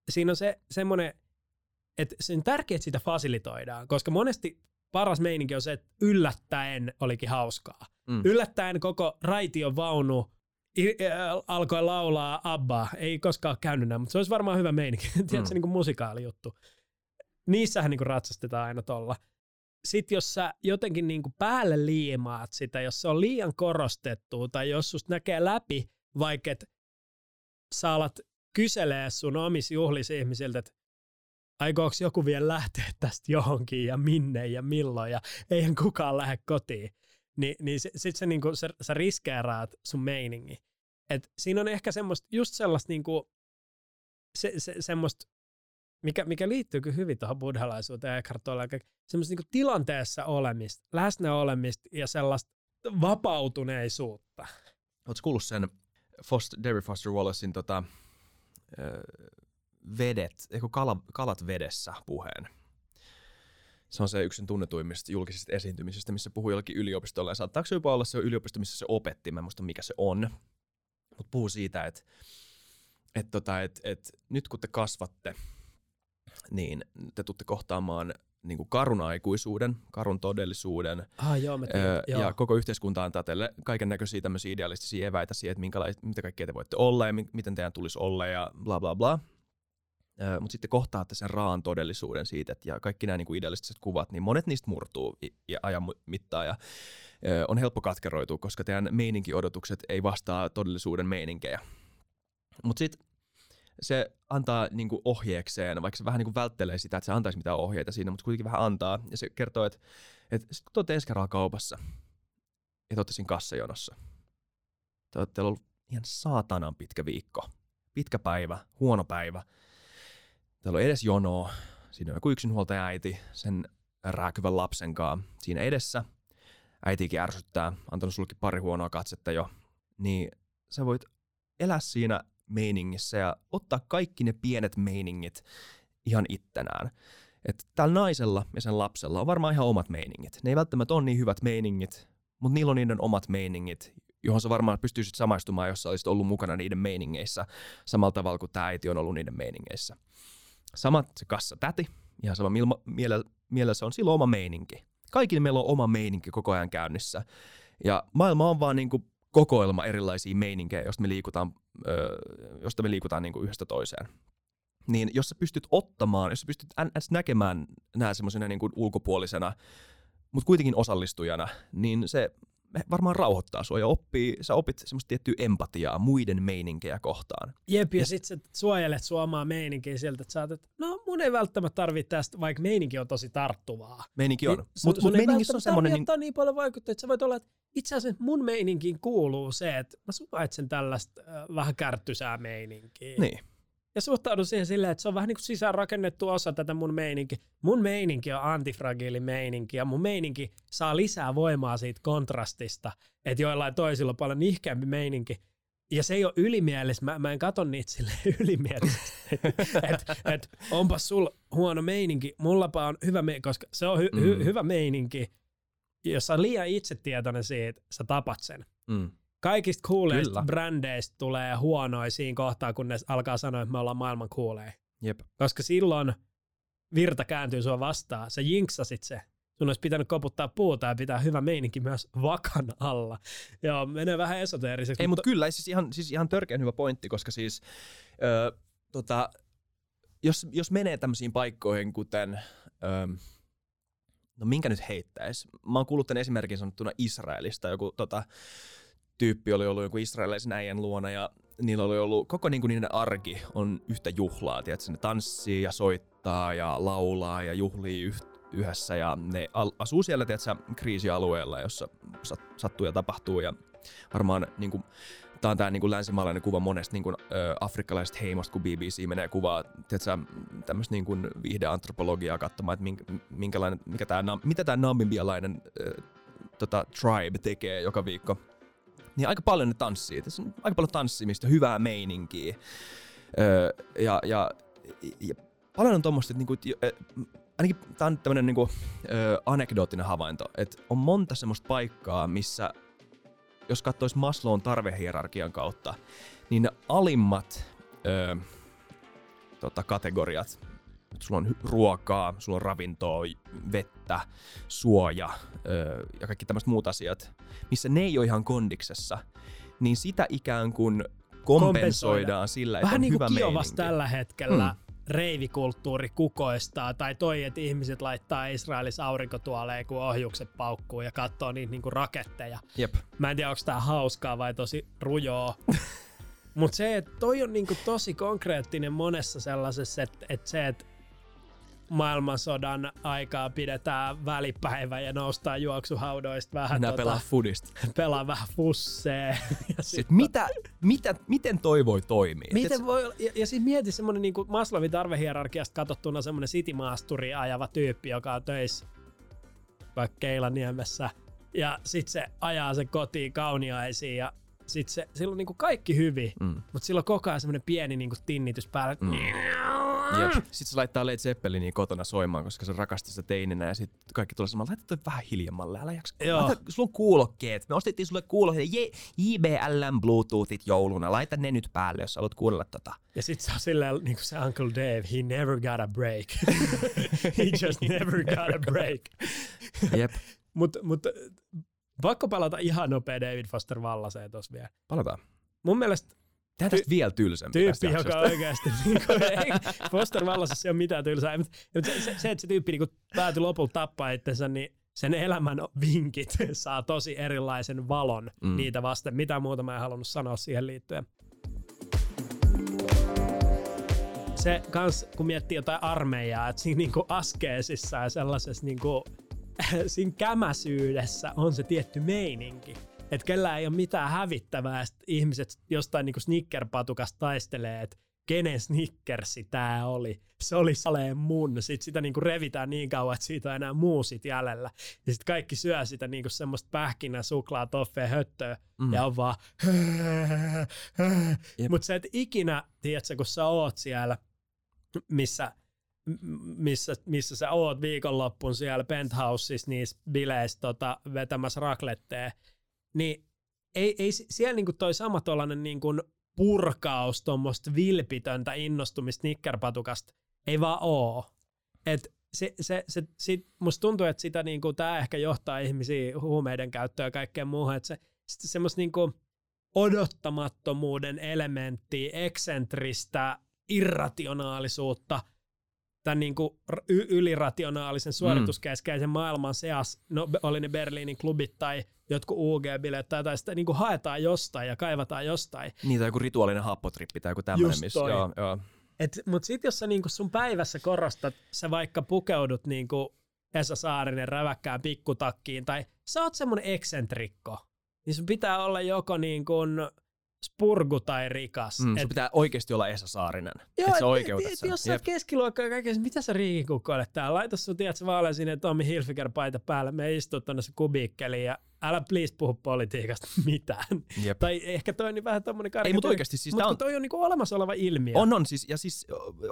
siinä on se semmoinen, että se on tärkeää, että sitä fasilitoidaan, koska monesti paras meininki on se, että yllättäen olikin hauskaa. Mm. Yllättäen koko raition vaunu alkoi laulaa Abba. Ei koskaan ole käynyt näin, mutta se olisi varmaan hyvä meininki. Tiedätkö, Mm. niin kuin musikaalijuttu. Niissähän niin kuin ratsastetaan aina tolla. Sitten jos sä jotenkin niin kuin päälle liimaat sitä, jos se on liian korostettu tai jos susta näkee läpi, vaikka et sä alat kyselee sun omissa juhlissa ihmisiltä, että aikooko joku vielä lähteä tästä johonkin ja minne ja milloin ja eihän kukaan lähde kotiin. Ni, niin se, sit se niinku, sä, sä riskeeraat sun meiningi. Et siinä on ehkä semmoista, just sellaista niinku, se, se, semmoista, mikä, mikä liittyy kyllä hyvin tuohon buddhalaisuuteen ja Eckhart semmoista niinku tilanteessa olemista, läsnä olemista ja sellaista vapautuneisuutta. Oletko kuullut sen Foster, Derry Foster Wallacein tota, vedet, eikö kala, kalat vedessä puheen? Se on se yksi tunnetuimmista julkisista esiintymisistä, missä puhuu jollekin yliopistolla. Ja saattaako jopa olla se yliopisto, missä se opetti, mä en muista mikä se on. Mutta puhuu siitä, että et tota, et, et nyt kun te kasvatte, niin te tutte kohtaamaan niin kuin karun aikuisuuden, karun todellisuuden, Ah, joo, mä tiedän. Öö, joo. ja koko yhteiskunta antaa teille kaiken näköisiä tämmöisiä idealistisia eväitä siihen, että minkälais, mitä kaikkea te voitte olla ja mi- miten teidän tulisi olla ja bla bla bla. Öö, Mutta sitten kohtaatte sen raan todellisuuden siitä, että ja kaikki nämä niinku idealistiset kuvat, niin monet niistä murtuu i- ja ajan mittaan ja öö, on helppo katkeroitua, koska teidän meininkiodotukset ei vastaa todellisuuden meininkejä. Mutta sitten se antaa niinku ohjeekseen, vaikka se vähän niinku välttelee sitä, että se antaisi mitään ohjeita siinä, mutta kuitenkin vähän antaa. Ja se kertoo, että et sit kun te olette ensi kerralla kaupassa ja te olette siinä kassajonossa, te olette ollut ihan saatanan pitkä viikko, pitkä päivä, huono päivä. Teillä on edes jonoa, siinä on joku yksinhuoltaja äiti sen rääkyvän lapsen kanssa siinä edessä. Äitiikin ärsyttää, antanut sullekin pari huonoa katsetta jo. Niin sä voit elää siinä meiningissä ja ottaa kaikki ne pienet meiningit ihan ittenään. Että tällä naisella ja sen lapsella on varmaan ihan omat meiningit. Ne ei välttämättä ole niin hyvät meiningit, mutta niillä on niiden omat meiningit, johon sä varmaan pystyisit samaistumaan, jos sä olisit ollut mukana niiden meiningeissä samalla tavalla kuin tämä äiti on ollut niiden meiningeissä. Sama se kassa täti, ihan sama mielessä on silloin oma meininki. Kaikilla meillä on oma meininki koko ajan käynnissä. Ja maailma on vaan niinku kokoelma erilaisia meininkejä, josta me liikutaan, öö, josta me liikutaan niinku yhdestä toiseen niin jos sä pystyt ottamaan, jos sä pystyt ns. näkemään nämä semmoisena niin ulkopuolisena, mutta kuitenkin osallistujana, niin se varmaan rauhoittaa sua ja oppii, sä opit semmoista tiettyä empatiaa muiden meininkejä kohtaan. Jep, ja Ja- sit sä suojelet sua omaa meininkiä sieltä, että sä oot, että no mun ei välttämättä tarvitse tästä, vaikka meininki on tosi tarttuvaa. Meininki on. Niin Mutta mut ei meiningissä on semmoinen, niin, niin paljon vaikutteita, että sä voit olla, että itse asiassa mun meininkiin kuuluu se, että mä suvaitsen tällaista äh, vähän kärttysää meininkiä. niin, Ja suhtaudun siihen silleen, että se on vähän niin kuin sisäänrakennettu osa tätä mun meininki. Mun meininki on antifragiili meininki ja mun meininki saa lisää voimaa siitä kontrastista, että joillain toisilla on paljon nihkeämpi meininki. Ja se ei ole ylimielistä, mä, mä en katso niitä sille ylimielisesti. että et, onpas sul huono meininki, mullapa on hyvä meininki, koska se on hy, hy, Mm. hyvä meininki. Jos sä oot liian itsetietoinen siitä, sä tapat sen mm, kaikista Kyllä. brändeistä tulee huonoja siinä kohtaa, kun ne alkaa sanoa, että me ollaan maailman cooleja. jep. Koska silloin virta kääntyy sua vastaan. Sä jinksasit se. Sun olisi pitänyt koputtaa puuta ja pitää hyvä meininki myös vakan alla. Joo, menee vähän esoteeriseksi. Ei, mutta kyllä, siis ihan, siis ihan törkeän hyvä pointti, koska siis ö, tota, jos, jos menee tämmöisiin paikkoihin, kuten, ö, no minkä nyt heittäisi? Mä oon kuullut tämän esimerkin sanottuna Israelista, joku tota, tyyppi oli ollut joku israelilaisen äijän luona ja niillä oli ollut, koko niin kuin niiden arki on yhtä juhlaa, tiedätkö? ne tanssii ja soittaa ja laulaa ja juhlii yhdessä ja ne asuu siellä, tiedätkö, kriisialueella, jossa sat, sattuu ja tapahtuu ja varmaan niin kuin, Tämä on tämä niin länsimaalainen kuva monesta niin kuin, ö, afrikkalaisesta heimosta, kun BBC menee kuvaa tiedätkö, tämmöistä niin kuin viihdeantropologiaa katsomaan, että minkä, minkälainen, mikä nam- mitä tämä namibialainen ö, tota, tribe tekee joka viikko. Niin aika paljon ne tanssii. Tässä on aika paljon tanssimista, hyvää meininkiä. Öö, ja, ja, ja paljon on tuommoista, että niinku, et, ö, ainakin tämä on tämmöinen niinku, anekdoottinen havainto, että on monta semmoista paikkaa, missä jos katsoisi Maslown tarvehierarkian kautta, niin ne alimmat ö, tota, kategoriat Sulla on ruokaa, sulla on ravintoa, vettä, suoja öö, ja kaikki tämmöiset muut asiat, missä ne ei ole ihan kondiksessa, niin sitä ikään kuin kompensoidaan sillä, että Vähän on niin hyvä kuin meininki. tällä hetkellä Mm. Reivikulttuuri kukoistaa, tai toi, että ihmiset laittaa Israelissa aurinkotuoleen, kun ohjukset paukkuu ja katsoo niitä niinku raketteja. Jep. Mä en tiedä, onko tää hauskaa vai tosi rujoa. Mutta se, että toi on niinku tosi konkreettinen monessa sellaisessa, että et se, että maailmansodan aikaa pidetään välipäivä ja noustaan juoksuhaudoista vähän, Minä tota, pelaan fudista. pelaa vähän fussee. Ja Sit mitä, mitä, miten toi voi toimia? Miten voi olla, ja, ja siis mieti semmonen niin Maslowin tarvehierarkiasta katsottuna semmonen citymaasturi ajava tyyppi, joka on töissä vaikka Keilaniemessä, ja sit se ajaa sen kotiin kauniaisiin, ja sit se, sillä on niinku kaikki hyvin, Mm. mutta sillä on koko ajan semmonen pieni niinku tinnitys päällä. Mm. Jep. Sitten se laittaa Led Zeppelinia kotona soimaan, koska se rakasti sitä teininä ja sitten kaikki tulee sanomaan, laita toi vähän hiljemmalle, älä jaksa. Joo. Laita, sulla on kuulokkeet, me ostettiin sulle kuulokkeet, J- JBLn Bluetoothit jouluna, laita ne nyt päälle, jos haluat kuunnella tota. Ja sit se on silleen niinku se Uncle Dave, he never got a break. he just never got a break. Jep, Mutta mut, pakko palata ihan nopea David Foster Vallaseen tossa vielä. palataan. Mun mielestä Tehdään tästä vielä tylsempi tyyppi, joka jaksosta. oikeasti, niin kuin, ei, Foster Vallasessa ei ole mitään tylsää, mutta se, se, se, että se tyyppi niin päätyi lopulta tappaa itsensä, niin sen elämän vinkit saa tosi erilaisen valon Mm. mm. niitä vasten. Mitä muuta mä en halunnut sanoa siihen liittyen. Se kans, kun miettii jotain armeijaa, että siinä niinku askeesissa ja sellaisessa niinku, siinä kämäsyydessä on se tietty meininki. Että kellään ei ole mitään hävittävää, sit ihmiset jostain niinku snickerpatukasta taistelee, että kenen snickersi tää oli. Se oli saleen mun. Sitten sitä niinku revitään niin kauan, että siitä on enää muusit jäljellä. Ja sitten kaikki syö sitä niinku semmoista pähkinä, suklaa, toffee, höttöä. Mm. Ja on vaan... Mutta se, että ikinä, tiedätkö, kun sä oot siellä, missä, missä, missä sä oot viikonloppuun siellä penthouseissa niissä bileissä tota, vetämässä rakletteja, niin ei, ei siellä niinku toi sama tollanen niinku purkaus tuommoista vilpitöntä innostumista nikkerpatukasta ei vaan oo. Et se, se, se, sit, musta tuntuu, että sitä niinku, tää ehkä johtaa ihmisiä huumeiden käyttöön ja kaikkeen muuhun, että se, semmoista niinku odottamattomuuden elementtiä, eksentristä irrationaalisuutta, tämän niinku r- y- ylirationaalisen suorituskeskeisen maailman seas, no oli ne Berliinin klubit tai jotkut UG-bileet tai, tai sitä niinku haetaan jostain ja kaivataan jostain. Niitä joku rituaalinen happotrippi tai joku tämmöinen, Just missä, toi. joo, joo. Et, mut sit jos sä niinku sun päivässä korostat, sä vaikka pukeudut niinku Esa Saarinen räväkkään pikkutakkiin, tai sä oot semmonen eksentrikko, niin sun pitää olla joko niinku spurgu tai rikas. Mm, Et- sun pitää oikeasti olla Esa Saarinen, Joo, että sä et- oikeutat et-. Jos sä oot keskiluokkaa ja kaikessa, mitä sä riikikukkoilet täällä? Laita sun, tiedät, sä vaan sinne Tommi Hilfiger paita päälle, me istuu tonne se kubiikkeliin ja älä please puhu politiikasta mitään. Jep. tai ehkä toi on niin vähän tommonen karikatyyri. Ei, mutta oikeasti siis Mut tää on, toi on niinku olemassa oleva ilmiö. on, on siis, ja siis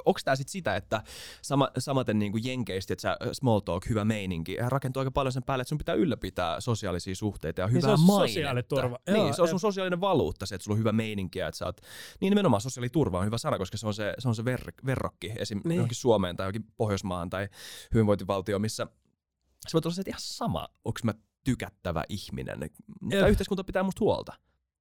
onko tämä sitten sitä, että sama, samaten niin kuin jenkeistä, että sä small talk, hyvä meininki, ja rakentuu aika paljon sen päälle, että sun pitää ylläpitää sosiaalisia suhteita ja Niin se hyvää on sun mainetta. sosiaaliturva. Niin, Joo, se on sun sosiaalinen valuutta, se, että sulla on hyvä meininki ja että sä oot, niin nimenomaan sosiaaliturva on hyvä sana, koska se on se, se, on se ver, verrokki esim. Niin. Niin. johonkin Suomeen tai johonkin Pohjoismaahan tai hyvinvointivaltio, missä se voi olla se, että ihan sama, onko mä tykättävä ihminen. Tämä Jep. yhteiskunta pitää musta huolta.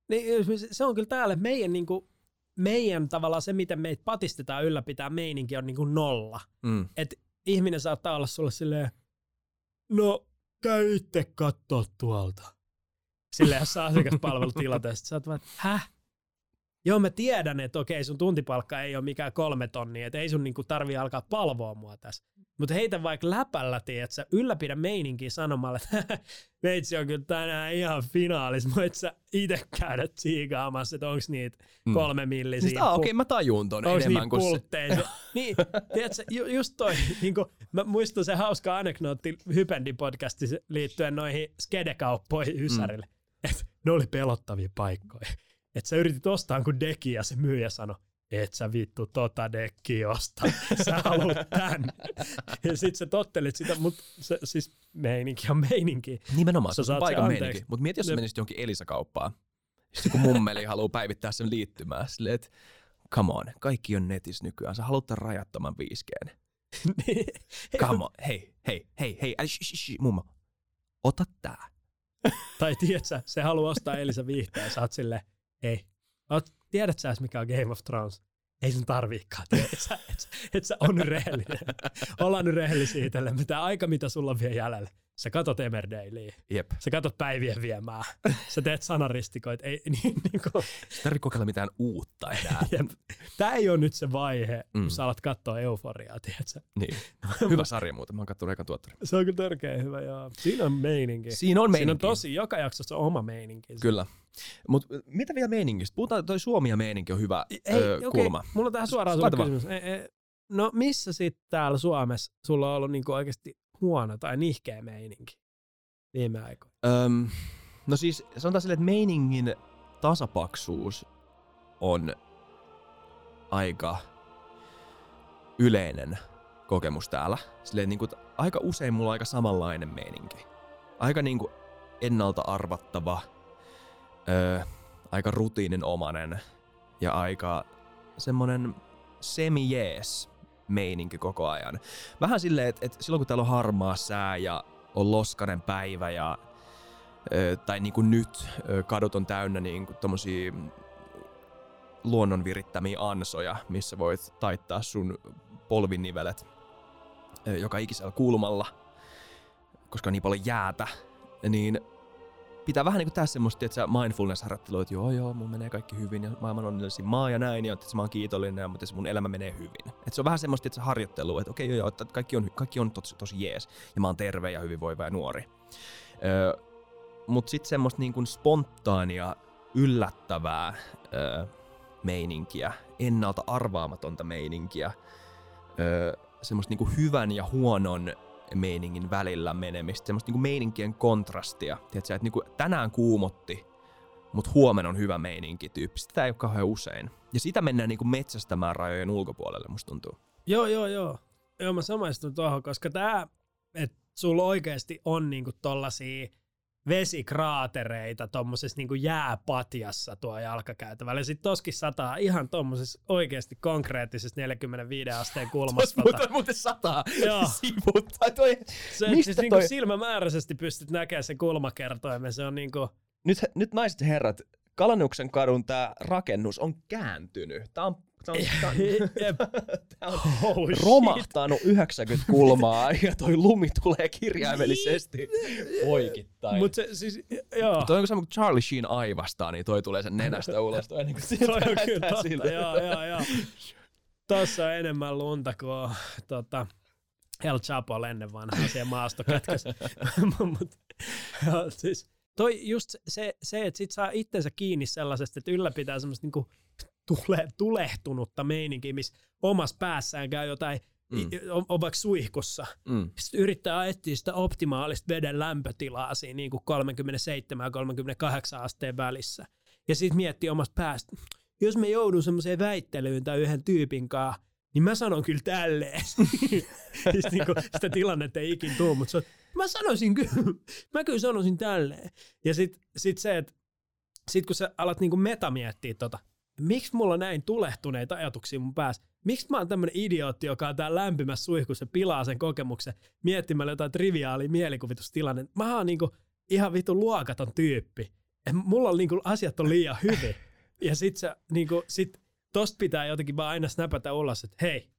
Niin, se- on kyllä täällä meidän, niinku, meidän tavallaan se, miten meitä patistetaan ylläpitää meininki on niinku nolla. Mm. Et ihminen saattaa olla sulle silleen, no käy itse kattoo tuolta. Silleen, jos sä asiakaspalvelutilanteesta, sä oot vaan, että häh? Joo, mä tiedän, että okei, sun tuntipalkka ei ole mikään kolme tonnia, että ei sun niinku tarvii alkaa palvoa mua tässä. Mutta heitä vaikka läpällä, tiedät sä, ylläpidä meininkiä sanomalla, että meitsi on kyllä tänään ihan finaalis, voit sä itse käydä tsiikaamassa, että onks niitä Mm. kolme millisiä. Siis, okei, okay, mä tajun ton Onko enemmän kuin se. pultteja? Se, niin, tiedätkö, ju, just toi, niin kuin, mä muistan se hauska anekdootti Hypendin podcastissa liittyen noihin skedekauppoihin Ysärille. Mm. Että ne oli pelottavia paikkoja. Että sä yritit ostaa kun deki ja se myyjä sanoi, et sä vittu tota dekkiä osta, sä haluat tän. Ja sit sä tottelit sitä, mutta se, siis meininki on meininki. Nimenomaan, Sä se on paikan meininki. Mutta mieti, jos sä menisit johonkin Elisa-kauppaan. Sitten kun mummeli haluaa päivittää sen liittymää. Silleen, että come on, kaikki on netissä nykyään. Sä haluat tämän rajattoman 5G. Niin. Come on, hei, hei, hei, hei, äl, sh, sh, sh, mummo, ota tää. tai tiedätkö, se haluaa ostaa Elisa viihteen ja sä oot silleen, ei, oot, tiedät sä mikä on Game of Thrones? Ei sun tarviikaan, et sä, et, et sä on nyt rehellinen. Ollaan nyt rehellisiä itselle, mitä aika mitä sulla on vielä jäljellä. Sä katot Emmerdalea, Jep. sä katot päivien viemää, sä teet sanaristikoit, ei niin, niin kuin, tarvitse kokeilla mitään uutta enää. jep. Tää ei ole nyt se vaihe, Mm. kun sä alat katsoa euforiaa, tiedätkö? niin. Hyvä sarja muuten, mä oon kattonut ekan tuottarin. Se on kyllä törkeä hyvä, joo. Siinä on meininki. Siinä on Siinä meininki. on tosi, joka jaksossa oma meininki. Kyllä. Mutta mitä vielä meiningistä? Puhutaan, toi Suomi ja meininki on hyvä Ei, öö, okei, kulma. Mulla on tähän suoraan sulle kysymys. Ei, ei, no missä sitten täällä Suomessa sulla on ollut niinku oikeasti huono tai nihkeä meininki viime aikoina? Öm, no siis sanotaan silleen, että meiningin tasapaksuus on aika yleinen kokemus täällä. Silleen niin kuin, aika usein mulla on aika samanlainen meininki. Aika niin kuin ennalta arvattava, öö, aika rutiininomainen ja aika semmonen semi-jees meininki koko ajan. Vähän silleen, että, että silloin kun täällä on harmaa sää ja on loskanen päivä ja tai niin kuin nyt kadut on täynnä niin kuin luonnon virittämiä ansoja, missä voit taittaa sun polvinivelet joka ikisellä kulmalla, koska on niin paljon jäätä, niin pitää vähän niin kuin tehdä semmoista, että mindfulness-harjoittelua, että joo joo, mun menee kaikki hyvin ja maailman onnellisin maa ja näin, ja että mä oon kiitollinen, mutta se mun elämä menee hyvin. Että se on vähän semmoista, että se harjoittelu, että okei joo joo, että kaikki on, kaikki on tosi, tosi jees, ja mä oon terve ja hyvinvoiva ja nuori. Öö, mutta sitten semmoista niin kuin spontaania, yllättävää öö, meininkiä, ennalta arvaamatonta meininkiä, öö, semmoista niin kuin hyvän ja huonon meiningin välillä menemistä, semmoista niinku meininkien kontrastia. Tiedätkö, että niinku tänään kuumotti, mutta huomenna on hyvä meininki tyyppi. Sitä ei ole kauhean usein. Ja sitä mennään niinku metsästämään rajojen ulkopuolelle, musta tuntuu. Joo, joo, joo. Joo, mä samaistun tuohon, koska tää, että sulla oikeasti on niinku tollasia vesikraatereita tommosessa niinku jääpatjassa tuo jalkakäytävällä. Ja sit toskin sataa ihan tommosessa oikeasti konkreettisessa 45 asteen kulmassa. muuten, muuten sataa Joo. sivuttaa. Toi. Se, Mistä siis niinku toi- silmämääräisesti pystyt näkemään sen kulmakertoimen. Se on niinku, Nyt, nyt naiset herrat, Kalannuksen kadun tää rakennus on kääntynyt. Tää on, oh romahtanut 90 kulmaa ja toi lumi tulee kirjaimellisesti poikittain. Mut se siis, joo. Toi on sama kuin Charlie Sheen aivastaa, niin toi tulee sen nenästä ulos. Toi, niin kuin Toi on kyllä totta, joo, joo, joo. Tossa on enemmän lunta kuin tota, El Chapo ennen vanhaa siellä maastokätkössä. Mut, joo, siis, toi just se, se, että sit saa itsensä kiinni sellaisesta, että ylläpitää semmoista niinku tule, tulehtunutta meininkiä, missä omassa päässään käy jotain, Mm. on, on vaikka suihkussa. Mm. Sitten yrittää etsiä sitä optimaalista veden lämpötilaa siinä niin kuin 37 ja 38 asteen välissä. Ja sitten miettii omasta päästä, jos me joudun semmoiseen väittelyyn tai yhden tyypin kanssa, niin mä sanon kyllä tälleen. Siis niin kuin sitä tilannetta ei ikin tuu, mutta se on, mä sanoisin kyllä, mä kyllä sanoisin tälleen. Ja sitten sit se, että sit kun sä alat niinku meta miettiä tota, miksi mulla näin tulehtuneita ajatuksia mun päässä? Miksi mä oon tämmönen idiootti, joka on täällä lämpimässä suihkussa ja pilaa sen kokemuksen miettimällä jotain triviaalia mielikuvitustilanne? Mä oon niinku ihan vitu luokaton tyyppi. Et mulla on niinku asiat on liian hyvin. Ja sit, sä, niinku, sit tosta pitää jotenkin vaan aina snäpätä ulos, että hei,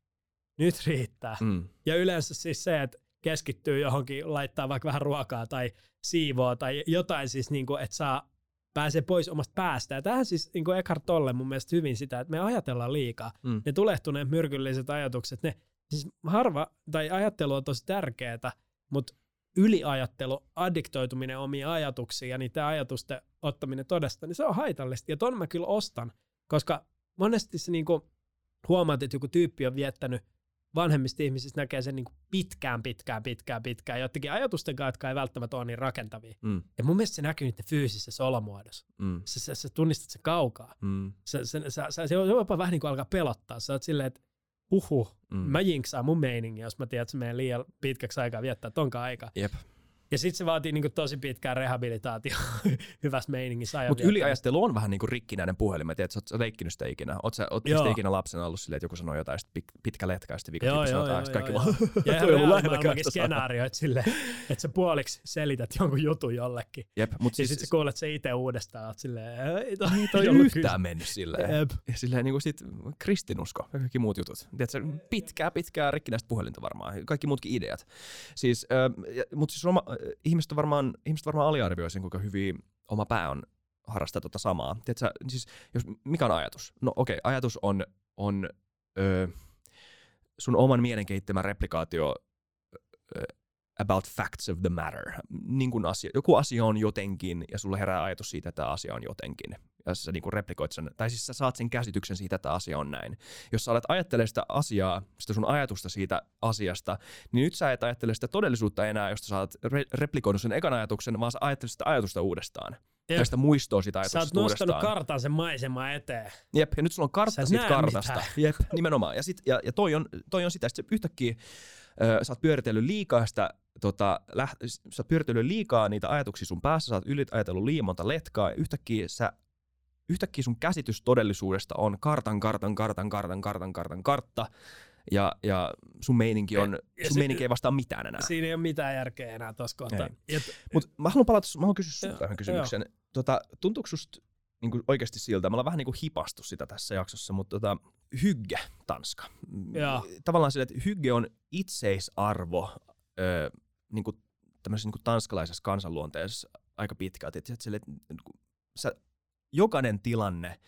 nyt riittää. Mm. Ja yleensä siis se, että keskittyy johonkin, laittaa vaikka vähän ruokaa tai siivoa tai jotain siis, niin kuin, että saa pääsee pois omasta päästä. Ja tähän siis niin kuin Eckhart Tolle mun mielestä hyvin sitä, että me ajatellaan liikaa. Mm. Ne tulehtuneet myrkylliset ajatukset, ne siis harva, tai ajattelu on tosi tärkeää, mutta yliajattelu, addiktoituminen omiin ajatuksiin ja niiden ajatusten ottaminen todesta, niin se on haitallista. Ja ton mä kyllä ostan, koska monesti se niinku, huomaat, että joku tyyppi on viettänyt vanhemmista ihmisistä näkee sen niinku pitkään, pitkään, pitkään, pitkään, jotenkin ajatusten kanssa, jotka ei välttämättä ole niin rakentavia. Mm. Ja mun mielestä se näkyy niiden fyysisessä olomuodossa. Mm. Sä, sä, sä tunnistat sen kaukaa. Mm. Sä, sä, sä, sä, se on jopa vähän niin kuin alkaa pelottaa. Sä oot silleen, että huhu, Mm. mä jinksaan mun meiningin, jos mä tiedän, että se menee liian pitkäksi aikaa viettää tonkaan aikaa. Jep. Ja sitten se vaatii niinku tosi pitkään rehabilitaatio hyvässä meiningissä Mutta yliajattelu on vähän niinku rikkinäinen puhelin. Mä tiedän, että sä oot leikkinyt sitä ikinä. Oot sä, oot sä ikinä lapsena ollut silleen, että joku sanoo jotain, sitten pitkä letka, ja sitten viikon joo, joo, joo, kaikki joo, vaan, Ja toi on lähellä skenaario, että, sille, että sä puoliksi selität jonkun jutun jollekin. Jep, mutta siis, siis, sitten sä kuulet se itse uudestaan, että silleen, ei toi, ei toi ei ollut yhtään mennyt silleen. Jep. Ja silleen niinku sit kristinusko ja kaikki muut jutut. Tiedätkö, pitkää, pitkää rikkinäistä puhelinta varmaan. Kaikki muutkin ideat. Siis, äh, mutta siis oma, ihmiset, on varmaan, ihmiset varmaan aliarvioi sen, kuinka hyvin oma pää on harrastaa tota samaa. Tiedätkö, siis, jos, mikä on ajatus? No okei, okay, ajatus on, on ö, sun oman mielen kehittämä replikaatio about facts of the matter. Niin kun asia, joku asia on jotenkin, ja sulle herää ajatus siitä, että tämä asia on jotenkin. Ja sä niin replikoit sen, tai siis sä saat sen käsityksen siitä, että asia on näin. Jos sä alet ajattelemaan sitä asiaa, sitä sun ajatusta siitä asiasta, niin nyt sä et ajattele sitä todellisuutta enää, josta sä oot re- replikoinut sen ekan ajatuksen, vaan sä ajattelet sitä ajatusta uudestaan. Jep. Tai sitä muistoa sitä ajatuksesta Sä oot nostanut uudestaan. kartan sen maisemaa eteen. Jep, ja nyt sulla on kartta siitä kartasta. mitään. Jep, nimenomaan. Ja, sit, ja, ja toi, on, toi on sitä, että yhtäkkiä ö, sä oot pyöritellyt liikaa sitä, tota, läht, sä oot pyöritellyt liikaa niitä ajatuksia sun päässä, sä oot ylit ajatellut liian monta letkaa, ja yhtäkkiä sä yhtäkkiä sun käsitys todellisuudesta on kartan, kartan, kartan, kartan, kartan, kartan, kartta, ja, ja sun meininki, on, Ja sun se- meininki ei vastaa mitään enää. Siinä ei ole mitään järkeä enää tuossa kohtaa. Mutta mä haluan palata, mä haluan kysyä Joo, sulta yhden kysymyksen. Tota, tuntuuko susta niin kuin oikeasti siltä, me ollaan vähän niin kuin hipastu sitä tässä jaksossa, mutta tota, hygge, Tanska. Joo. Tavallaan sille, että hygge on itseisarvo ö, niin kuin tämmöisessä niin kuin tanskalaisessa kansanluonteessa aika pitkälti. Että sille, että niin kuin sä, jokainen tilanne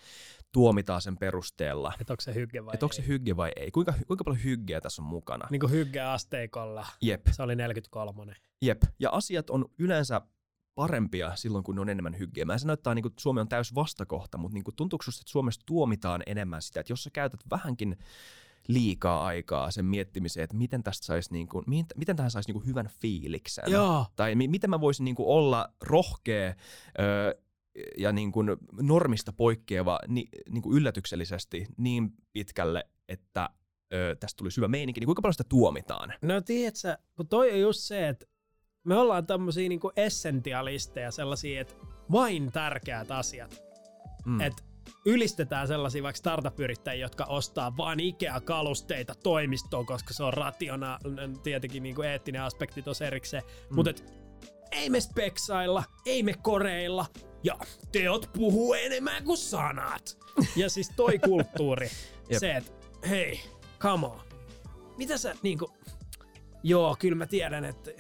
tuomitaan sen perusteella, että onko se hygge vai että onko se hygge vai ei. Kuinka, kuinka paljon hyggeä tässä on mukana? Niin kuin hygge asteikolla. Jep. Se oli 43. Jep. Ja asiat on yleensä parempia silloin, kun ne on enemmän hyggeä. Mä en sano, että niin Suomi on täys vastakohta, mutta niin kuin, tuntuuko susta, että Suomessa tuomitaan enemmän sitä, että jos sä käytät vähänkin liikaa aikaa sen miettimiseen, että miten tästä saisi, niin kuin, miten, tähän saisi niin kuin hyvän fiiliksen. Joo. Tai mi- miten mä voisin niin kuin olla rohkea ö, ja niin kuin normista poikkeava ni, niin kuin yllätyksellisesti niin pitkälle, että ö, tästä tuli hyvä meininki, niin kuinka paljon sitä tuomitaan? No tiedätkö, kun toi on just se, että me ollaan tämmöisiä niinku essentialisteja, sellaisia, että vain tärkeät asiat. Mm. Että ylistetään sellaisia vaikka startup-yrittäjiä, jotka ostaa vain Ikea-kalusteita toimistoon, koska se on rationaalinen, tietenkin niinku eettinen aspekti tuossa erikseen. Mm. Mutta ei me speksailla, ei me koreilla, ja teot puhuu enemmän kuin sanat. ja siis toi kulttuuri, se, että hei, come on. Mitä sä niinku, joo, kyllä mä tiedän, että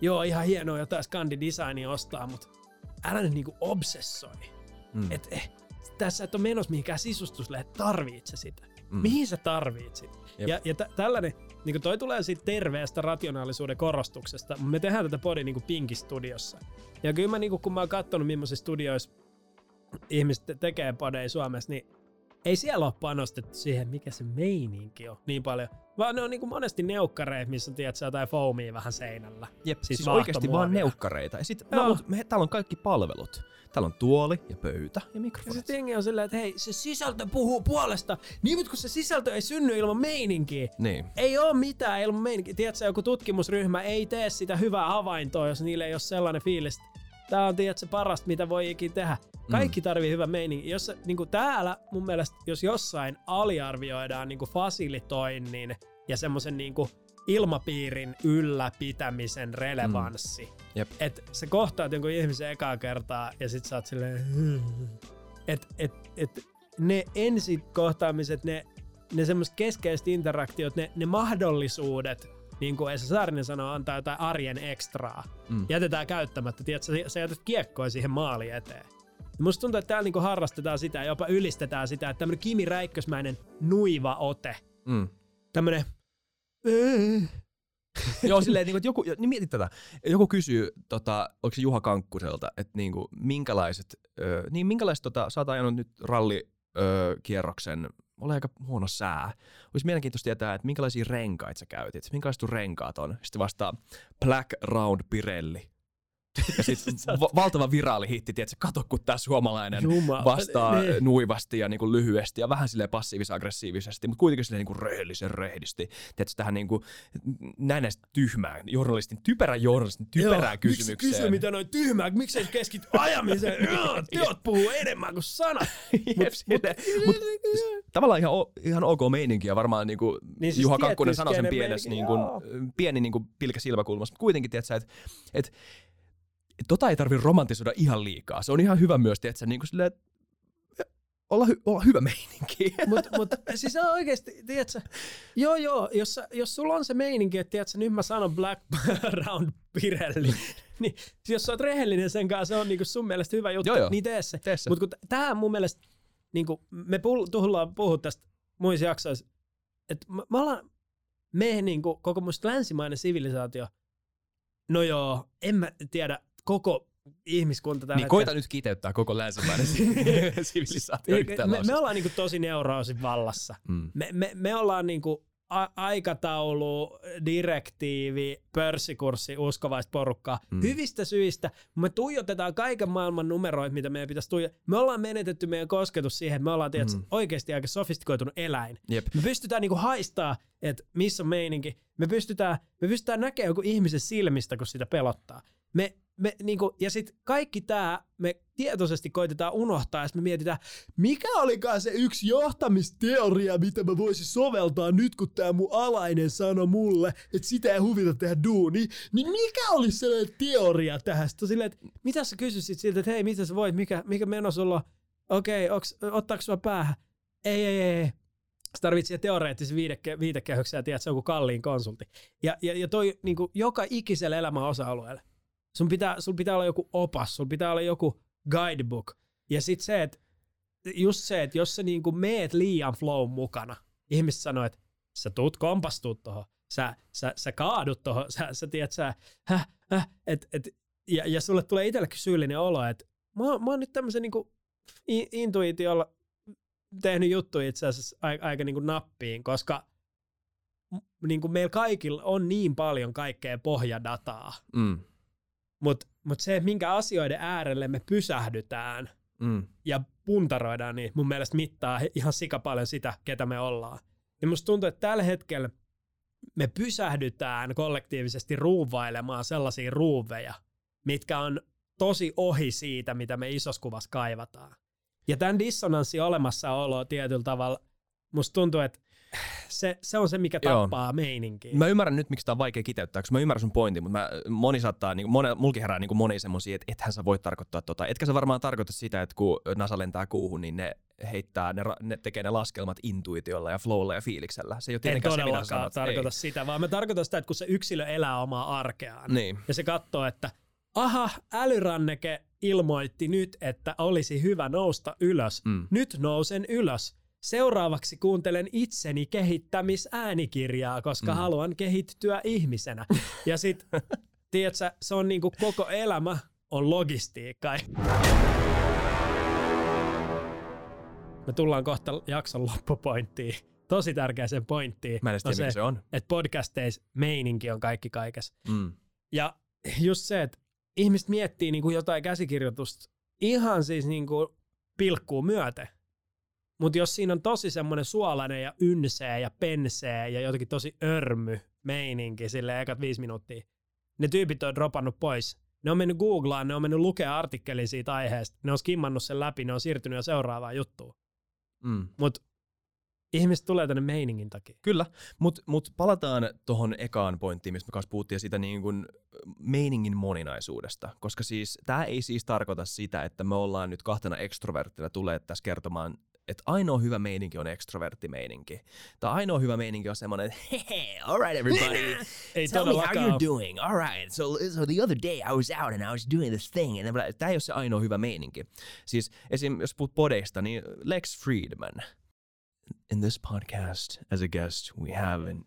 joo, ihan hienoa jotain skandidesignia ostaa, mutta älä nyt niinku obsessoi. Mm. Et, eh, tässä et ole menossa mihinkään sisustuslehteen, tarvitset sä sitä. Mm. Mihin sä tarvit sitä? Jep. Ja, ja tä- tällainen, niin toi tulee siitä terveestä rationaalisuuden korostuksesta. Me tehdään tätä podi niin Pinkki-studiossa. Ja kyllä mä, niin kun mä oon katsonut, millaisissa studioissa ihmiset te- tekee podeja Suomessa, niin ei siellä ole panostettu siihen, mikä se meininki on niin paljon. Vaan ne on niin kuin monesti neukkareita, missä tiedät, sä jotain foamia vähän seinällä. Jep, siis, Siis oikeasti vaan neukkareita. Ja sit, no, mut me, täällä on kaikki palvelut. Täällä on tuoli ja pöytä ja Ja mikrofonit. sitten jengi on silleen, että hei, se sisältö puhuu puolesta. Niin, mutta kun se sisältö ei synny ilman meininkiä. Niin. Ei ole mitään ilman meininkiä. Tiedätkö, joku tutkimusryhmä ei tee sitä hyvää havaintoa, jos niille ei ole sellainen fiilis. Tää on, tiedätkö, parasta, mitä voi ikin tehdä. Kaikki tarvii hyvän meininkin. Jos, se- niinku täällä mun mielestä, jos jossain aliarvioidaan niinku fasilitoinnin ja semmoisen niinku ilmapiirin ylläpitämisen relevanssi. Mm. Jep. Et sä kohtaat jonkun ihmisen ekaa kertaa ja sit sä oot silleen... Et, et, et ne ensikohtaamiset, ne, ne semmoiset keskeiset interaktiot, ne, ne mahdollisuudet, niin kuin Esa Saarinen sanoo, antaa jotain arjen ekstraa. Mm. Jätetään käyttämättä. Tiedätkö, sä, jätät kiekkoja siihen maaliin eteen. Musta tuntuu, että täällä niinku harrastetaan sitä ja jopa ylistetään sitä, että tämmönen Kimi Räikkösmäinen nuiva ote. Mm. Tämmönen... Joo, silleen, niin kuin, että joku, niin mieti tätä. Joku kysyy, tota, onko se Juha Kankkuselta, että niin kuin, minkälaiset, ö, niin minkälaiset, tota, sä oot ajanut nyt rallikierroksen, ole aika huono sää. Olisi mielenkiintoista tietää, että minkälaisia renkaita sä käytit, minkälaiset renkaat on. Sitten vastaa Black Round Pirelli. Ja sitten va- valtava viraali hitti, tiedätkö, kato kun tämä suomalainen Jumala. vastaa Niin. nuivasti ja niin kuin lyhyesti ja vähän silleen passiivis-aggressiivisesti, mutta kuitenkin silleen niin kuin rehellisen rehdisti. Tiedätkö, tähän niin kuin näistä tyhmään journalistin, typerän journalistin typerään Joo, kysymykseen. Miksi kysy mitä noin tyhmää, miksei se keskity ajamiseen? Joo, Teot puhuu enemmän kuin sanat. Jep, silleen. Mut tavallaan ihan, o, ihan ok meininki ja varmaan niin kuin Niin siis siis Juha Kakkonen tietty sanoi sen pienessä, niin kuin, joo. pieni niin kuin pilkä silmäkulmassa, mutta kuitenkin tiedätkö, että et, et, tota ei tarvitse romantisoida ihan liikaa. Se on ihan hyvä myös, tiedätkö, niin kuin silleen, että olla, hy, olla hyvä meininki. Mutta mut, siis on oikeesti, tiedätkö, joo joo, jos, jos sulla on se meininki, että tiedätkö, nyt mä sanon Black Round Pirelli, niin jos sä oot rehellinen sen kanssa, se on niinku sun mielestä hyvä juttu, Joo, joo. niin tee se. Se. Mutta tähän mun mielestä, niinku, me puh- tullaan puhua tästä muissa jaksoissa, että me, me ollaan, me niinku, koko musta länsimainen sivilisaatio, no joo, en mä tiedä, koko ihmiskunta tällä niin koita nyt kiteyttää koko länsimainen sivilisaatio me, yhteen me, me ollaan niinku tosi neuroosin vallassa. Mm. Me, me, me ollaan niinku a- aikataulu, direktiivi, pörssikurssi, uskovaista porukkaa. Mm. Hyvistä syistä. Me tuijotetaan kaiken maailman numeroita, mitä meidän pitäisi tuijottaa. Me ollaan menetetty meidän kosketus siihen, että me ollaan tietysti, Mm. oikeasti aika sofistikoitunut eläin. Jep. Me pystytään niinku haistaa, että missä on meininki. Me pystytään, me pystytään näkemään joku ihmisen silmistä, kun sitä pelottaa. Me, me, niinku, ja sitten kaikki tämä me tietoisesti koitetaan unohtaa, ja me mietitään, mikä olikaan se yksi johtamisteoria, mitä mä voisin soveltaa nyt, kun tämä mun alainen sanoi mulle, että sitä ei huvita tehdä duuni, niin mikä olisi sellainen teoria tähän? Sitten silleen, että mitä sä kysyisit siltä, että hei, mitä sä voit, mikä, mikä meno sulla on? Okei, okay, ottaako sua päähän? Ei, ei, ei, ei. Sä tarvitset teoreettisen viideke, viitekehyksen ja tiedät, se on joku kalliin konsultti. Ja, ja, ja toi niin kuin joka ikiselle elämän osa-alueelle. Sun pitää, sun pitää olla joku opas, sun pitää olla joku guidebook. Ja sit se, että just se, että jos sä niin kuin meet liian flow mukana, ihmiset sanoo, että sä tuut kompastuut tohon, sä, sä, sä kaadut tohon, sä, sä tiedät, sä, häh, häh, et, et, ja, ja sulle tulee itsellekin syyllinen olo, että mä, mä oon nyt tämmöisen niin intuitiolla tehnyt juttuja itse asiassa aika, aika niin kuin nappiin, koska niin kuin meillä kaikilla on niin paljon kaikkea pohjadataa, Mm. Mutta mut se, että minkä asioiden äärelle me pysähdytään Mm. ja puntaroidaan, niin mun mielestä mittaa ihan sika paljon sitä, ketä me ollaan. Ja musta tuntuu, että tällä hetkellä me pysähdytään kollektiivisesti ruuvailemaan sellaisia ruuveja, mitkä on tosi ohi siitä, mitä me isossa kuvassa kaivataan. Ja tämän dissonanssin olemassaolo tietyllä tavalla, musta tuntuu, että se, se on se, mikä Joo. tappaa meininkiä. Mä ymmärrän nyt, miksi tämä on vaikea kiteyttää, koska mä ymmärrän sun pointin, mutta mä, moni saattaa, niin mone, mulki herää niin moni semmosia, että ethän sä voi tarkoittaa tota. Etkä sä varmaan tarkoita sitä, että kun NASA lentää kuuhun, niin ne heittää, ne, ne tekee ne laskelmat intuitiolla ja flowlla ja fiiliksellä. Se ei ole en tietenkään se, todellakaan sanot. tarkoita sitä, vaan mä tarkoitan sitä, että kun se yksilö elää omaa arkeaan, Ei. Niin. ja se katsoo, että aha, älyranneke ilmoitti nyt, että olisi hyvä nousta ylös. Mm. Nyt nousen ylös. Seuraavaksi kuuntelen itseni kehittämisäänikirjaa, koska Mm. haluan kehittyä ihmisenä. Ja sit, tiedätkö, se on niinku koko elämä on logistiikkaa. Me tullaan kohta jakson loppupointtiin. Tosi tärkeäseen pointtiin. Mä en tiedä, mikä se on. että podcasteissa meininki on kaikki kaikessa. Mm. Ja just se, että ihmiset miettii niin kuin jotain käsikirjoitusta ihan siis niin kuin pilkkuun myöten. Mutta jos siinä on tosi semmoinen suolainen ja ynsee ja pensee ja jotenkin tosi örmy meininki sille ekat viisi minuuttia, ne tyypit on dropannut pois. Ne on mennyt googlaan, ne on mennyt lukea artikkeli siitä aiheesta, ne on skimmannut sen läpi, ne on siirtynyt jo seuraavaan juttuun. Mm. Mutta ihmiset tulee tänne meiningin takia. Kyllä, mutta mut palataan tuohon ekaan pointtiin, mistä me kanssa puhuttiin siitä niin kuin meiningin moninaisuudesta. Koska siis tämä ei siis tarkoita sitä, että me ollaan nyt kahtena ekstroverttina tulee tässä kertomaan, että ainoa hyvä meininki on ekstroverttimeininki. Tai ainoa hyvä meininki on semmoinen, että hehe, all right everybody, Ei tell me how you're doing. All right, so, so the other day I was out and I was doing this thing. And tämä ei ole se ainoa hyvä meininki. Siis esim. jos puhut podeista, niin Lex Friedman. In this podcast, as a guest, we have an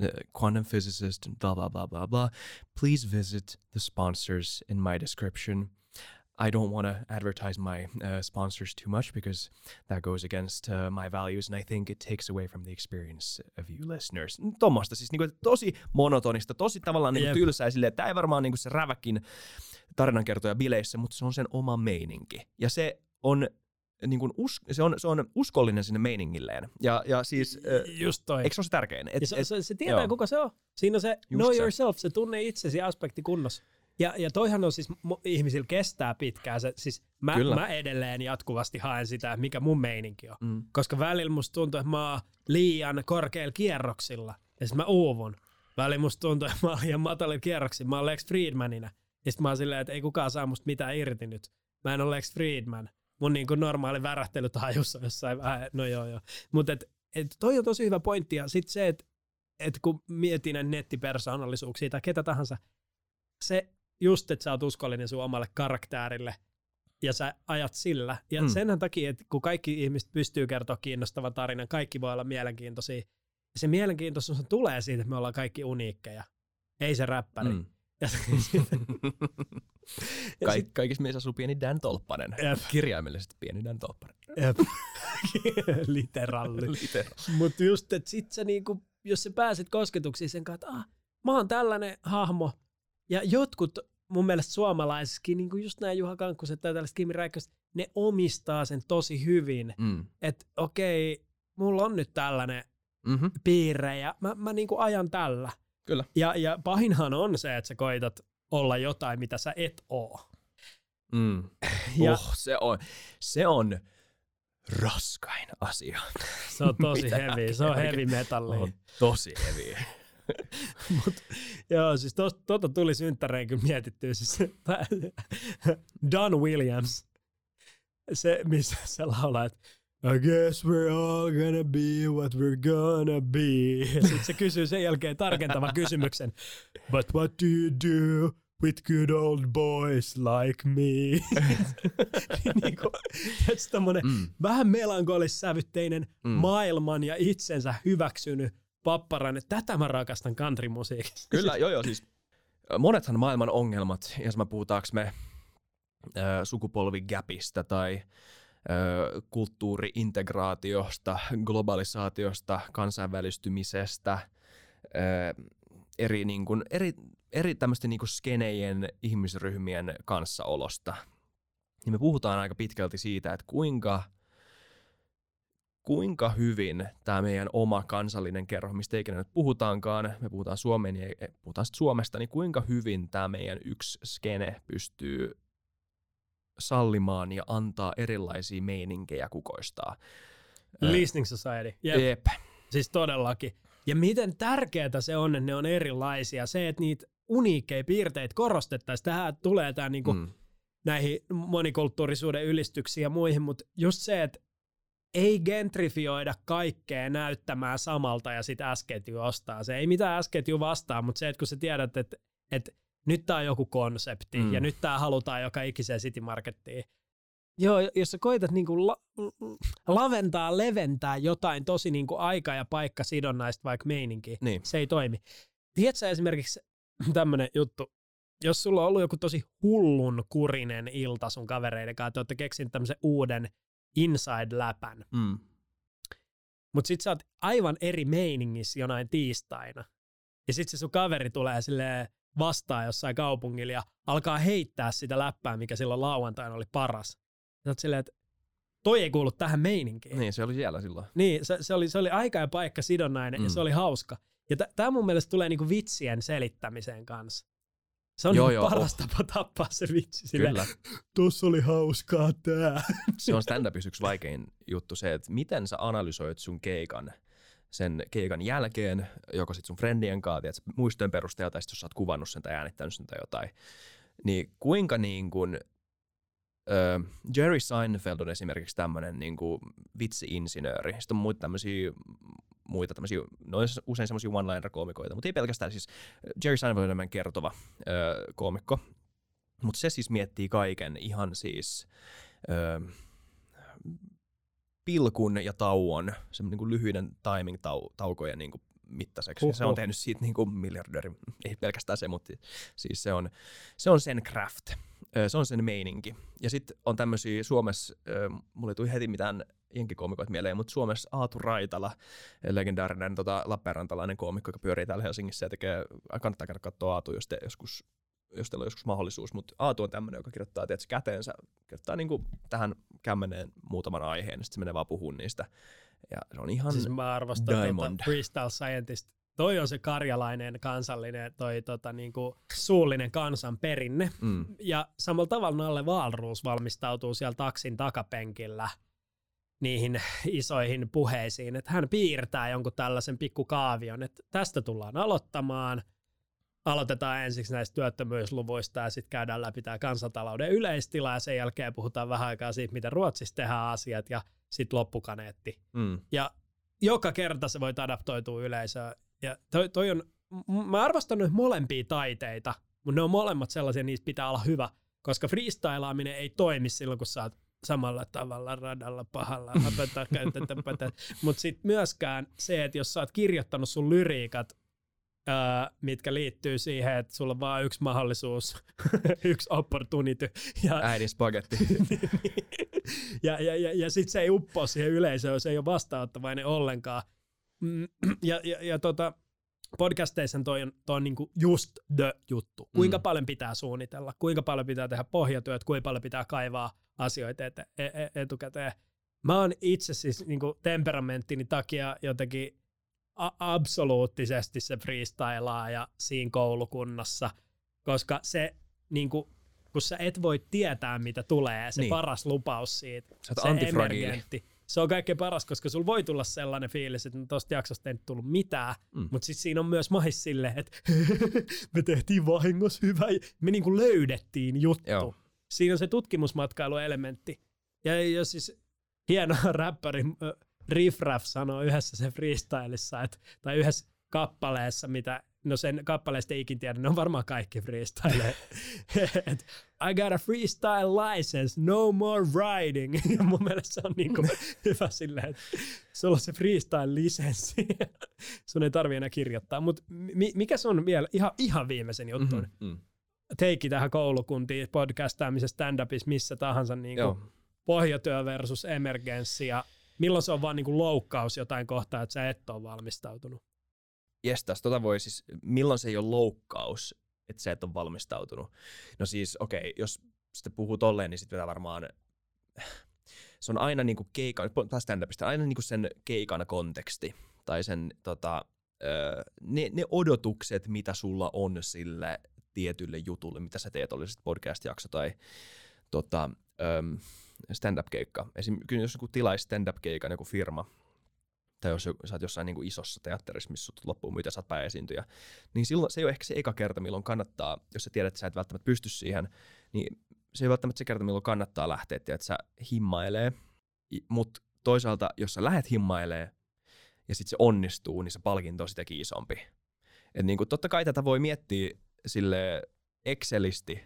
uh, quantum physicist and blah, blah, blah, blah, blah. Please visit the sponsors in my description. I don't want to advertise my uh, sponsors too much because that goes against uh, my values, and I think it takes away from the experience of you listeners. Tuommoista siis niinku, tosi monotonista, tosi tavallaan niinku Jep. tylsää silleen, että tämä ei varmaan niinku se räväkin tarinankertoja bileissä, mutta se on sen oma meininki. Ja se on, niin kuin us, se on, se on uskollinen sinne meiningilleen. Ja, ja siis, Just toi. eikö se ole se tärkein? Et, Ja se, et, se, se tietää, joo. kuka se on. Siinä on se know se. yourself, se tunne itsesi aspekti kunnossa. Ja, ja toihan on siis, ihmisillä kestää pitkään. Se, siis mä, Kyllä. mä edelleen jatkuvasti haen sitä, mikä mun meininki on. mm, Koska välillä musta tuntuu, että mä oon liian korkeilla kierroksilla. Ja sit mä uuvun. Välillä musta tuntuu, että mä oon liian matalilla kierroksilla. Mä oon Lex Friedmanina. Ja sit mä oon silleen, että ei kukaan saa musta mitään irti nyt. Mä en ole Lex Friedman. Mun niin kuin normaali värähtelytahjus on jossain vähän, no joo joo. Mutta et, et toi on tosi hyvä pointti. Ja sit se, että et kun mietin nettipersoonallisuuksia tai ketä tahansa, se just, että sä oot uskollinen sun omalle karakterille ja sä ajat sillä. Ja Mm. sen takia, että kun kaikki ihmiset pystyy kertoa kiinnostavan tarinan, kaikki voi olla mielenkiintoisia. Se mielenkiintoisuus tulee siitä, että me ollaan kaikki uniikkeja. Ei se räppäri. Mm. Ja, Kaik, sit, kaikissa meissä asuu pieni Dan Tolppanen. Jep. Kirjaimellisesti pieni Dan Tolppanen. jep. Literalli. Literal. Mutta just, että sit sä niinku, jos sä pääset kosketuksiin sen kanssa, että ah, mä oon tällainen hahmo. Ja jotkut mun mielestä suomalaisissakin, niin kuin just nämä Juha Kankkuset tai tällaiset Kimi Räikköset, ne omistaa sen tosi hyvin. Mm. Että okei, mulla on nyt tällainen Mm-hmm. piirre ja mä, mä niinku ajan tällä. Kyllä. Ja, ja pahinhan on se, että sä koitat olla jotain, mitä sä et oo. Mm. Ja Oh, se on, se on raskain asia. se on tosi heavy, se on heavy metalli. On tosi heviä. Mut, joo, siis tos, tota tuli synttäreen kyllä mietittyä. Siis, Don Williams, se missä se laulaa, että I guess we're all gonna be what we're gonna be. Sitten se kysyy sen jälkeen tarkentavan kysymyksen. But what do you do with good old boys like me? niin kuin, Mm. vähän melankolissävytteinen Mm. maailman ja itsensä hyväksynyt papparainen. Tätä mä rakastan countrymusiikissa. Kyllä, joo joo, siis monethan maailman ongelmat, jos mä puhutaanko me sukupolvigäpistä tai kulttuuriintegraatiosta, globalisaatiosta, kansainvälistymisestä, eri, niin kuin, eri, eri tämmöisten niin kuin skenejen ihmisryhmien kanssaolosta, niin me puhutaan aika pitkälti siitä, että kuinka kuinka hyvin tämä meidän oma kansallinen kerho, mistä ikinä nyt puhutaankaan, me puhutaan Suomeen ja puhutaan sit Suomesta, niin kuinka hyvin tämä meidän yksi skene pystyy sallimaan ja antaa erilaisia meininkejä kukoistaa. Listening Society. Jep. Jep. Siis todellakin. Ja miten tärkeää se on, että ne on erilaisia. Se, että niitä uniikkeja piirteitä korostettaisiin. Tähän tulee tämä niinku Mm. näihin monikulttuurisuuden ylistyksiin ja muihin, mutta just se, että ei gentrifioida kaikkea näyttämään samalta ja sitten S-ketju ostaa. Se ei mitään S-ketju vastaa, mutta se, että kun sä tiedät, että, että nyt tää on joku konsepti Mm. ja nyt tää halutaan joka ikiseen City Markettiin. Joo, jos sä koitat niinku la, laventaa, leventää jotain tosi niinku aika- ja paikka sidonnaista vaikka meininkiä, Niin. se ei toimi. Tiedätkö esimerkiksi tämmönen juttu, jos sulla on ollut joku tosi hullun kurinen ilta sun kavereiden kanssa, te olette keksinyt tämmöisen uuden inside-läpän, Mm. mutta sit sä oot aivan eri meiningissä jonain tiistaina. Ja sit se sun kaveri tulee silleen vastaan jossain kaupungilla ja alkaa heittää sitä läppää, mikä silloin lauantaina oli paras. Sä oot silleen, että toi ei kuulu tähän meininkiin. Niin, se oli siellä silloin. Niin, se, se, oli, se oli aika ja paikka sidonnainen mm. ja se oli hauska. Ja tämä mun mielestä tulee niinku vitsien selittämiseen kanssa. Se on Joo, niinku joo, paras tapa tappaa se vitsi. Silleen, Kyllä. Tossa oli hauskaa tää. Se on stand-upissa yksi vaikein juttu se, että miten sä analysoit sun keikan sen keikan jälkeen, joko sit sun friendien kanssa, tiedät, muistojen perusteella, tai sit jos sä oot kuvannut sen tai äänittänyt sen tai jotain, niin kuinka niin kuin, ö, Jerry Seinfeld on esimerkiksi tämmöinen niin vitsi-insinööri. Sitten on muita tämmöisiä muita tämmöisiä, no on usein semmoisia one-liner-koomikoita, mutta ei pelkästään siis Jerry Seinfeld on enemmän kertova ö, koomikko, mutta se siis miettii kaiken ihan siis ö, pilkun ja tauon, semmoinen niin lyhyiden timing-taukojen niin kuin mittaiseksi. Ja Se on tehnyt siitä niin kuin miljardööri, ei pelkästään se, mutta siis se on, se on sen craft. Ö, Se on sen meininki. Ja sitten on tämmöisiä Suomessa, mulle ei tuli heti mitään jenkikoomikoita mieleen, mutta Suomessa Aatu Raitala, legendaarinen tota, Lappeenrantalainen koomikko, joka pyörii täällä Helsingissä ja tekee, kannattaa käydä katsoa Aatu, jos, te joskus, jos teillä on joskus mahdollisuus, mutta Aatu on tämmöinen, joka kirjoittaa tietysti käteensä, kirjoittaa niinku tähän kämmeneen muutaman aiheen, ja sitten se menee vaan puhumaan niistä. Ja se on ihan Siis mä arvostan Diamond. tota freestyle scientist. Toi on se karjalainen kansallinen, toi tota niinku suullinen kansan perinne. Mm, Ja samalla tavalla Nalle Wahlroos valmistautuu siellä taksin takapenkillä niihin isoihin puheisiin, että hän piirtää jonkun tällaisen pikkukaavion, että tästä tullaan aloittamaan, aloitetaan ensiksi näistä työttömyysluvuista ja sitten käydään läpi tämä kansantalouden yleistila ja sen jälkeen puhutaan vähän aikaa siitä, miten Ruotsissa tehdään asiat ja sitten loppukaneetti. mm, Ja joka kerta se voit adaptoitua yleisöön. Ja toi, toi on, mä arvostan nyt molempia taiteita, mutta ne on molemmat sellaisia, niistä pitää olla hyvä, koska freestylaaminen ei toimi silloin, kun sä oot samalla tavalla radalla pahalla, mutta sitten myöskään se, että jos sä oot kirjoittanut sun lyriikat, ää, mitkä liittyy siihen, että sulla on vaan yksi mahdollisuus, yksi opportunity, ja äidin spagetti. ja, ja, ja, ja sitten se ei uppoa siihen yleisöön, se ei ole vastaanottavainen ollenkaan. Mm, Ja, ja, ja tota, podcasteissa toi on, toi on niinku just the juttu. Kuinka Mm. paljon pitää suunnitella, kuinka paljon pitää tehdä pohjatyöt, kuinka paljon pitää kaivaa asioita et, e, e, etukäteen. Mä oon itse siis niinku temperamenttini takia jotenkin a- absoluuttisesti se freestylaa ja siinä koulukunnassa, koska se niinku, kun sä et voi tietää, mitä tulee, se Niin. niin. paras lupaus siitä, Sä se emergentti, se on kaikkein paras, koska sulla voi tulla sellainen fiilis, että no tosta jaksosta ei nyt tullut mitään, Mm. mutta sitten siinä on myös mahis sille, että me tehtiin vahingossa hyvä, me niinku löydettiin juttu. Joo. Siinä on se tutkimusmatkailuelementti. Ja jos siis hieno räppäri Riff Raff sanoo yhdessä se freestylissa, että, tai yhdessä kappaleessa, mitä, no sen kappaleesta ei ikin tiedä, ne on varmaan kaikki freestyle. I got a freestyle license, no more riding. Ja mun mielestä se on niinku hyvä silleen, että sulla on se freestyle lisenssi. Sun ei tarvi enää kirjoittaa. Mutta mi- mikä se on vielä ihan, ihan viimeisen juttu? Mhm, Mm-hmm. mm. Teikki tähän koulukuntiin, podcastaamisessa, stand-upissa, missä tahansa niin Joo. pohjatyö versus emergenssi ja milloin se on vaan niinku loukkaus jotain kohtaa, että sä et ole valmistautunut. Jestas, tota voi siis, milloin se ei ole loukkaus, että sä et ole valmistautunut? No siis, okei, okay, jos sitten puhuu tolleen, niin sitten pitää varmaan, se on aina niinku keikan, taas stand-upista, aina niinku sen keikan konteksti, tai sen tota, öö, ne, ne odotukset, mitä sulla on sille tietylle jutulle, mitä sä teet, oli sitten podcast-jakso tai tota, öö, stand-up-keikka. Esim. jos joku tilaisi stand-up-keikan joku firma, tai jos sä oot jossain niin kuin isossa teatterissa, missä sut loppuun mitä sä oot pääesiintyjä, niin silloin se ei ole ehkä se eka kerta, milloin kannattaa, jos sä tiedät, että sä et välttämättä pysty siihen, niin se ei välttämättä se kerta, milloin kannattaa lähteä, että sä himmailee, mutta toisaalta, jos sä lähet himmailee ja sitten se onnistuu, niin se palkinto on sitäkin isompi. Et niin kuin, totta kai tätä voi miettiä sille Excelisti,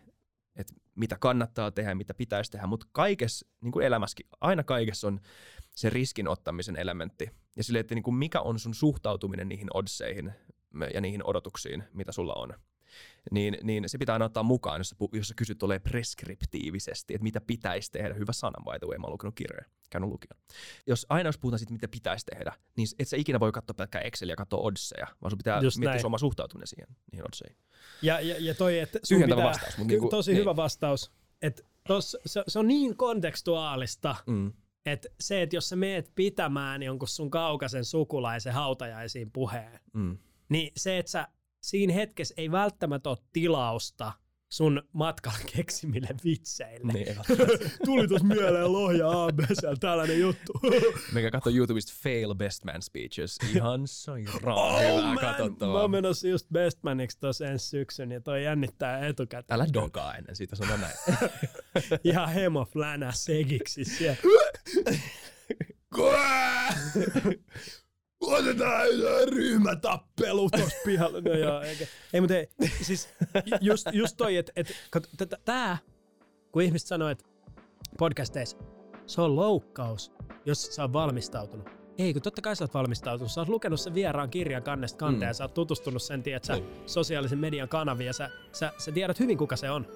että mitä kannattaa tehdä mitä pitäisi tehdä, mutta kaikessa, niin kuin elämässäkin, aina kaikessa on se riskin ottamisen elementti. Ja sille, että niin kuin mikä on sun suhtautuminen niihin oddseihin ja niihin odotuksiin, mitä sulla on. Niin, niin se pitää aina ottaa mukaan, jos jos sä kysyt tulee preskriptiivisesti, että mitä pitäisi tehdä. Hyvä sana, by the way, mä oon lukenut kirjoja, käynyt lukion. Jos aina jos puhutaan siitä, mitä pitäisi tehdä, niin et sä ikinä voi katsoa pelkkää Exceliä ja katsoa oddseja, vaan sun pitää Just miettiä sun oma suhtautuminen siihen, niihin oddseihin. Ja, ja, ja toi, että sun Tyhjentävä pitää, vastaus, mut ky- niinku- tosi niin. hyvä vastaus, että tos, se, se on niin kontekstuaalista, Mm. että se, että jos sä meet pitämään jonkun sun kaukaisen sukulaisen hautajaisiin puheen, Mm. niin se, että sä siinä hetkessä ei välttämättä ole tilausta sun matkalla keksimille vitseille. Niin, Tuli tuossa mieleen Lohja ABC, tällainen juttu. Mikä katsoo YouTubesta Fail Best Man Speeches. Ihan sairaan hyvää Oh. Mä katsottavaa. oon menossa just Bestmaniksi tuossa ensi syksyn ja toi jännittää etukäteen. Älä dokaa ennen siitä, sano näin. Ihan hemo flänä segiksi siellä. Otetaan ryhmätappelu tuossa pihalla. No joo, eikä. Ei, mutta ei, siis ju- just, just toi, että et, kato, t- tää, kun ihmiset sanoo, että podcasteissa, se on loukkaus, jos sä oot valmistautunut. Ei, kun totta kai sä oot valmistautunut. Sä oot lukenut sen vieraan kirjan kannesta kanteen, Mm. mm. sä oot tutustunut sen, tiedät sä, Niin. sosiaalisen median kanaviin, ja sä, sä, sä tiedät hyvin, kuka se on.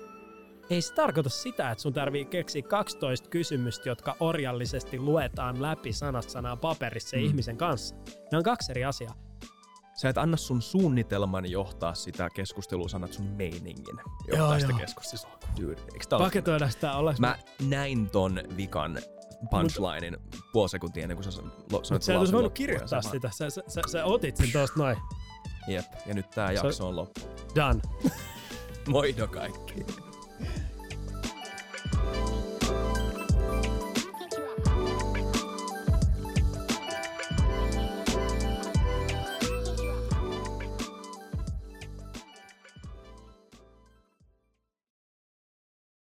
Ei se tarkoita sitä, että sun tarvii keksiä 12 kysymystä, jotka orjallisesti luetaan läpi sanasta sanaan paperissa mm. ihmisen kanssa. Ne on kaksi eri asiaa. Sä et anna sun suunnitelman johtaa sitä keskustelua, sanat sun meiningin johtaa Joo, sitä joo. keskustelua. Dude, Paketoidaan sitä ollaanko Mä näin ton vikan punchlinein puoli sekuntia ennen kuin sä sanoit Mutta sä et olisi voinut kirjoittaa Sä- sitä. Sä, sä, sä, sä otit sen tosta noin. Jep, ja nyt tää jakso on loppu. Done. Moido kaikki.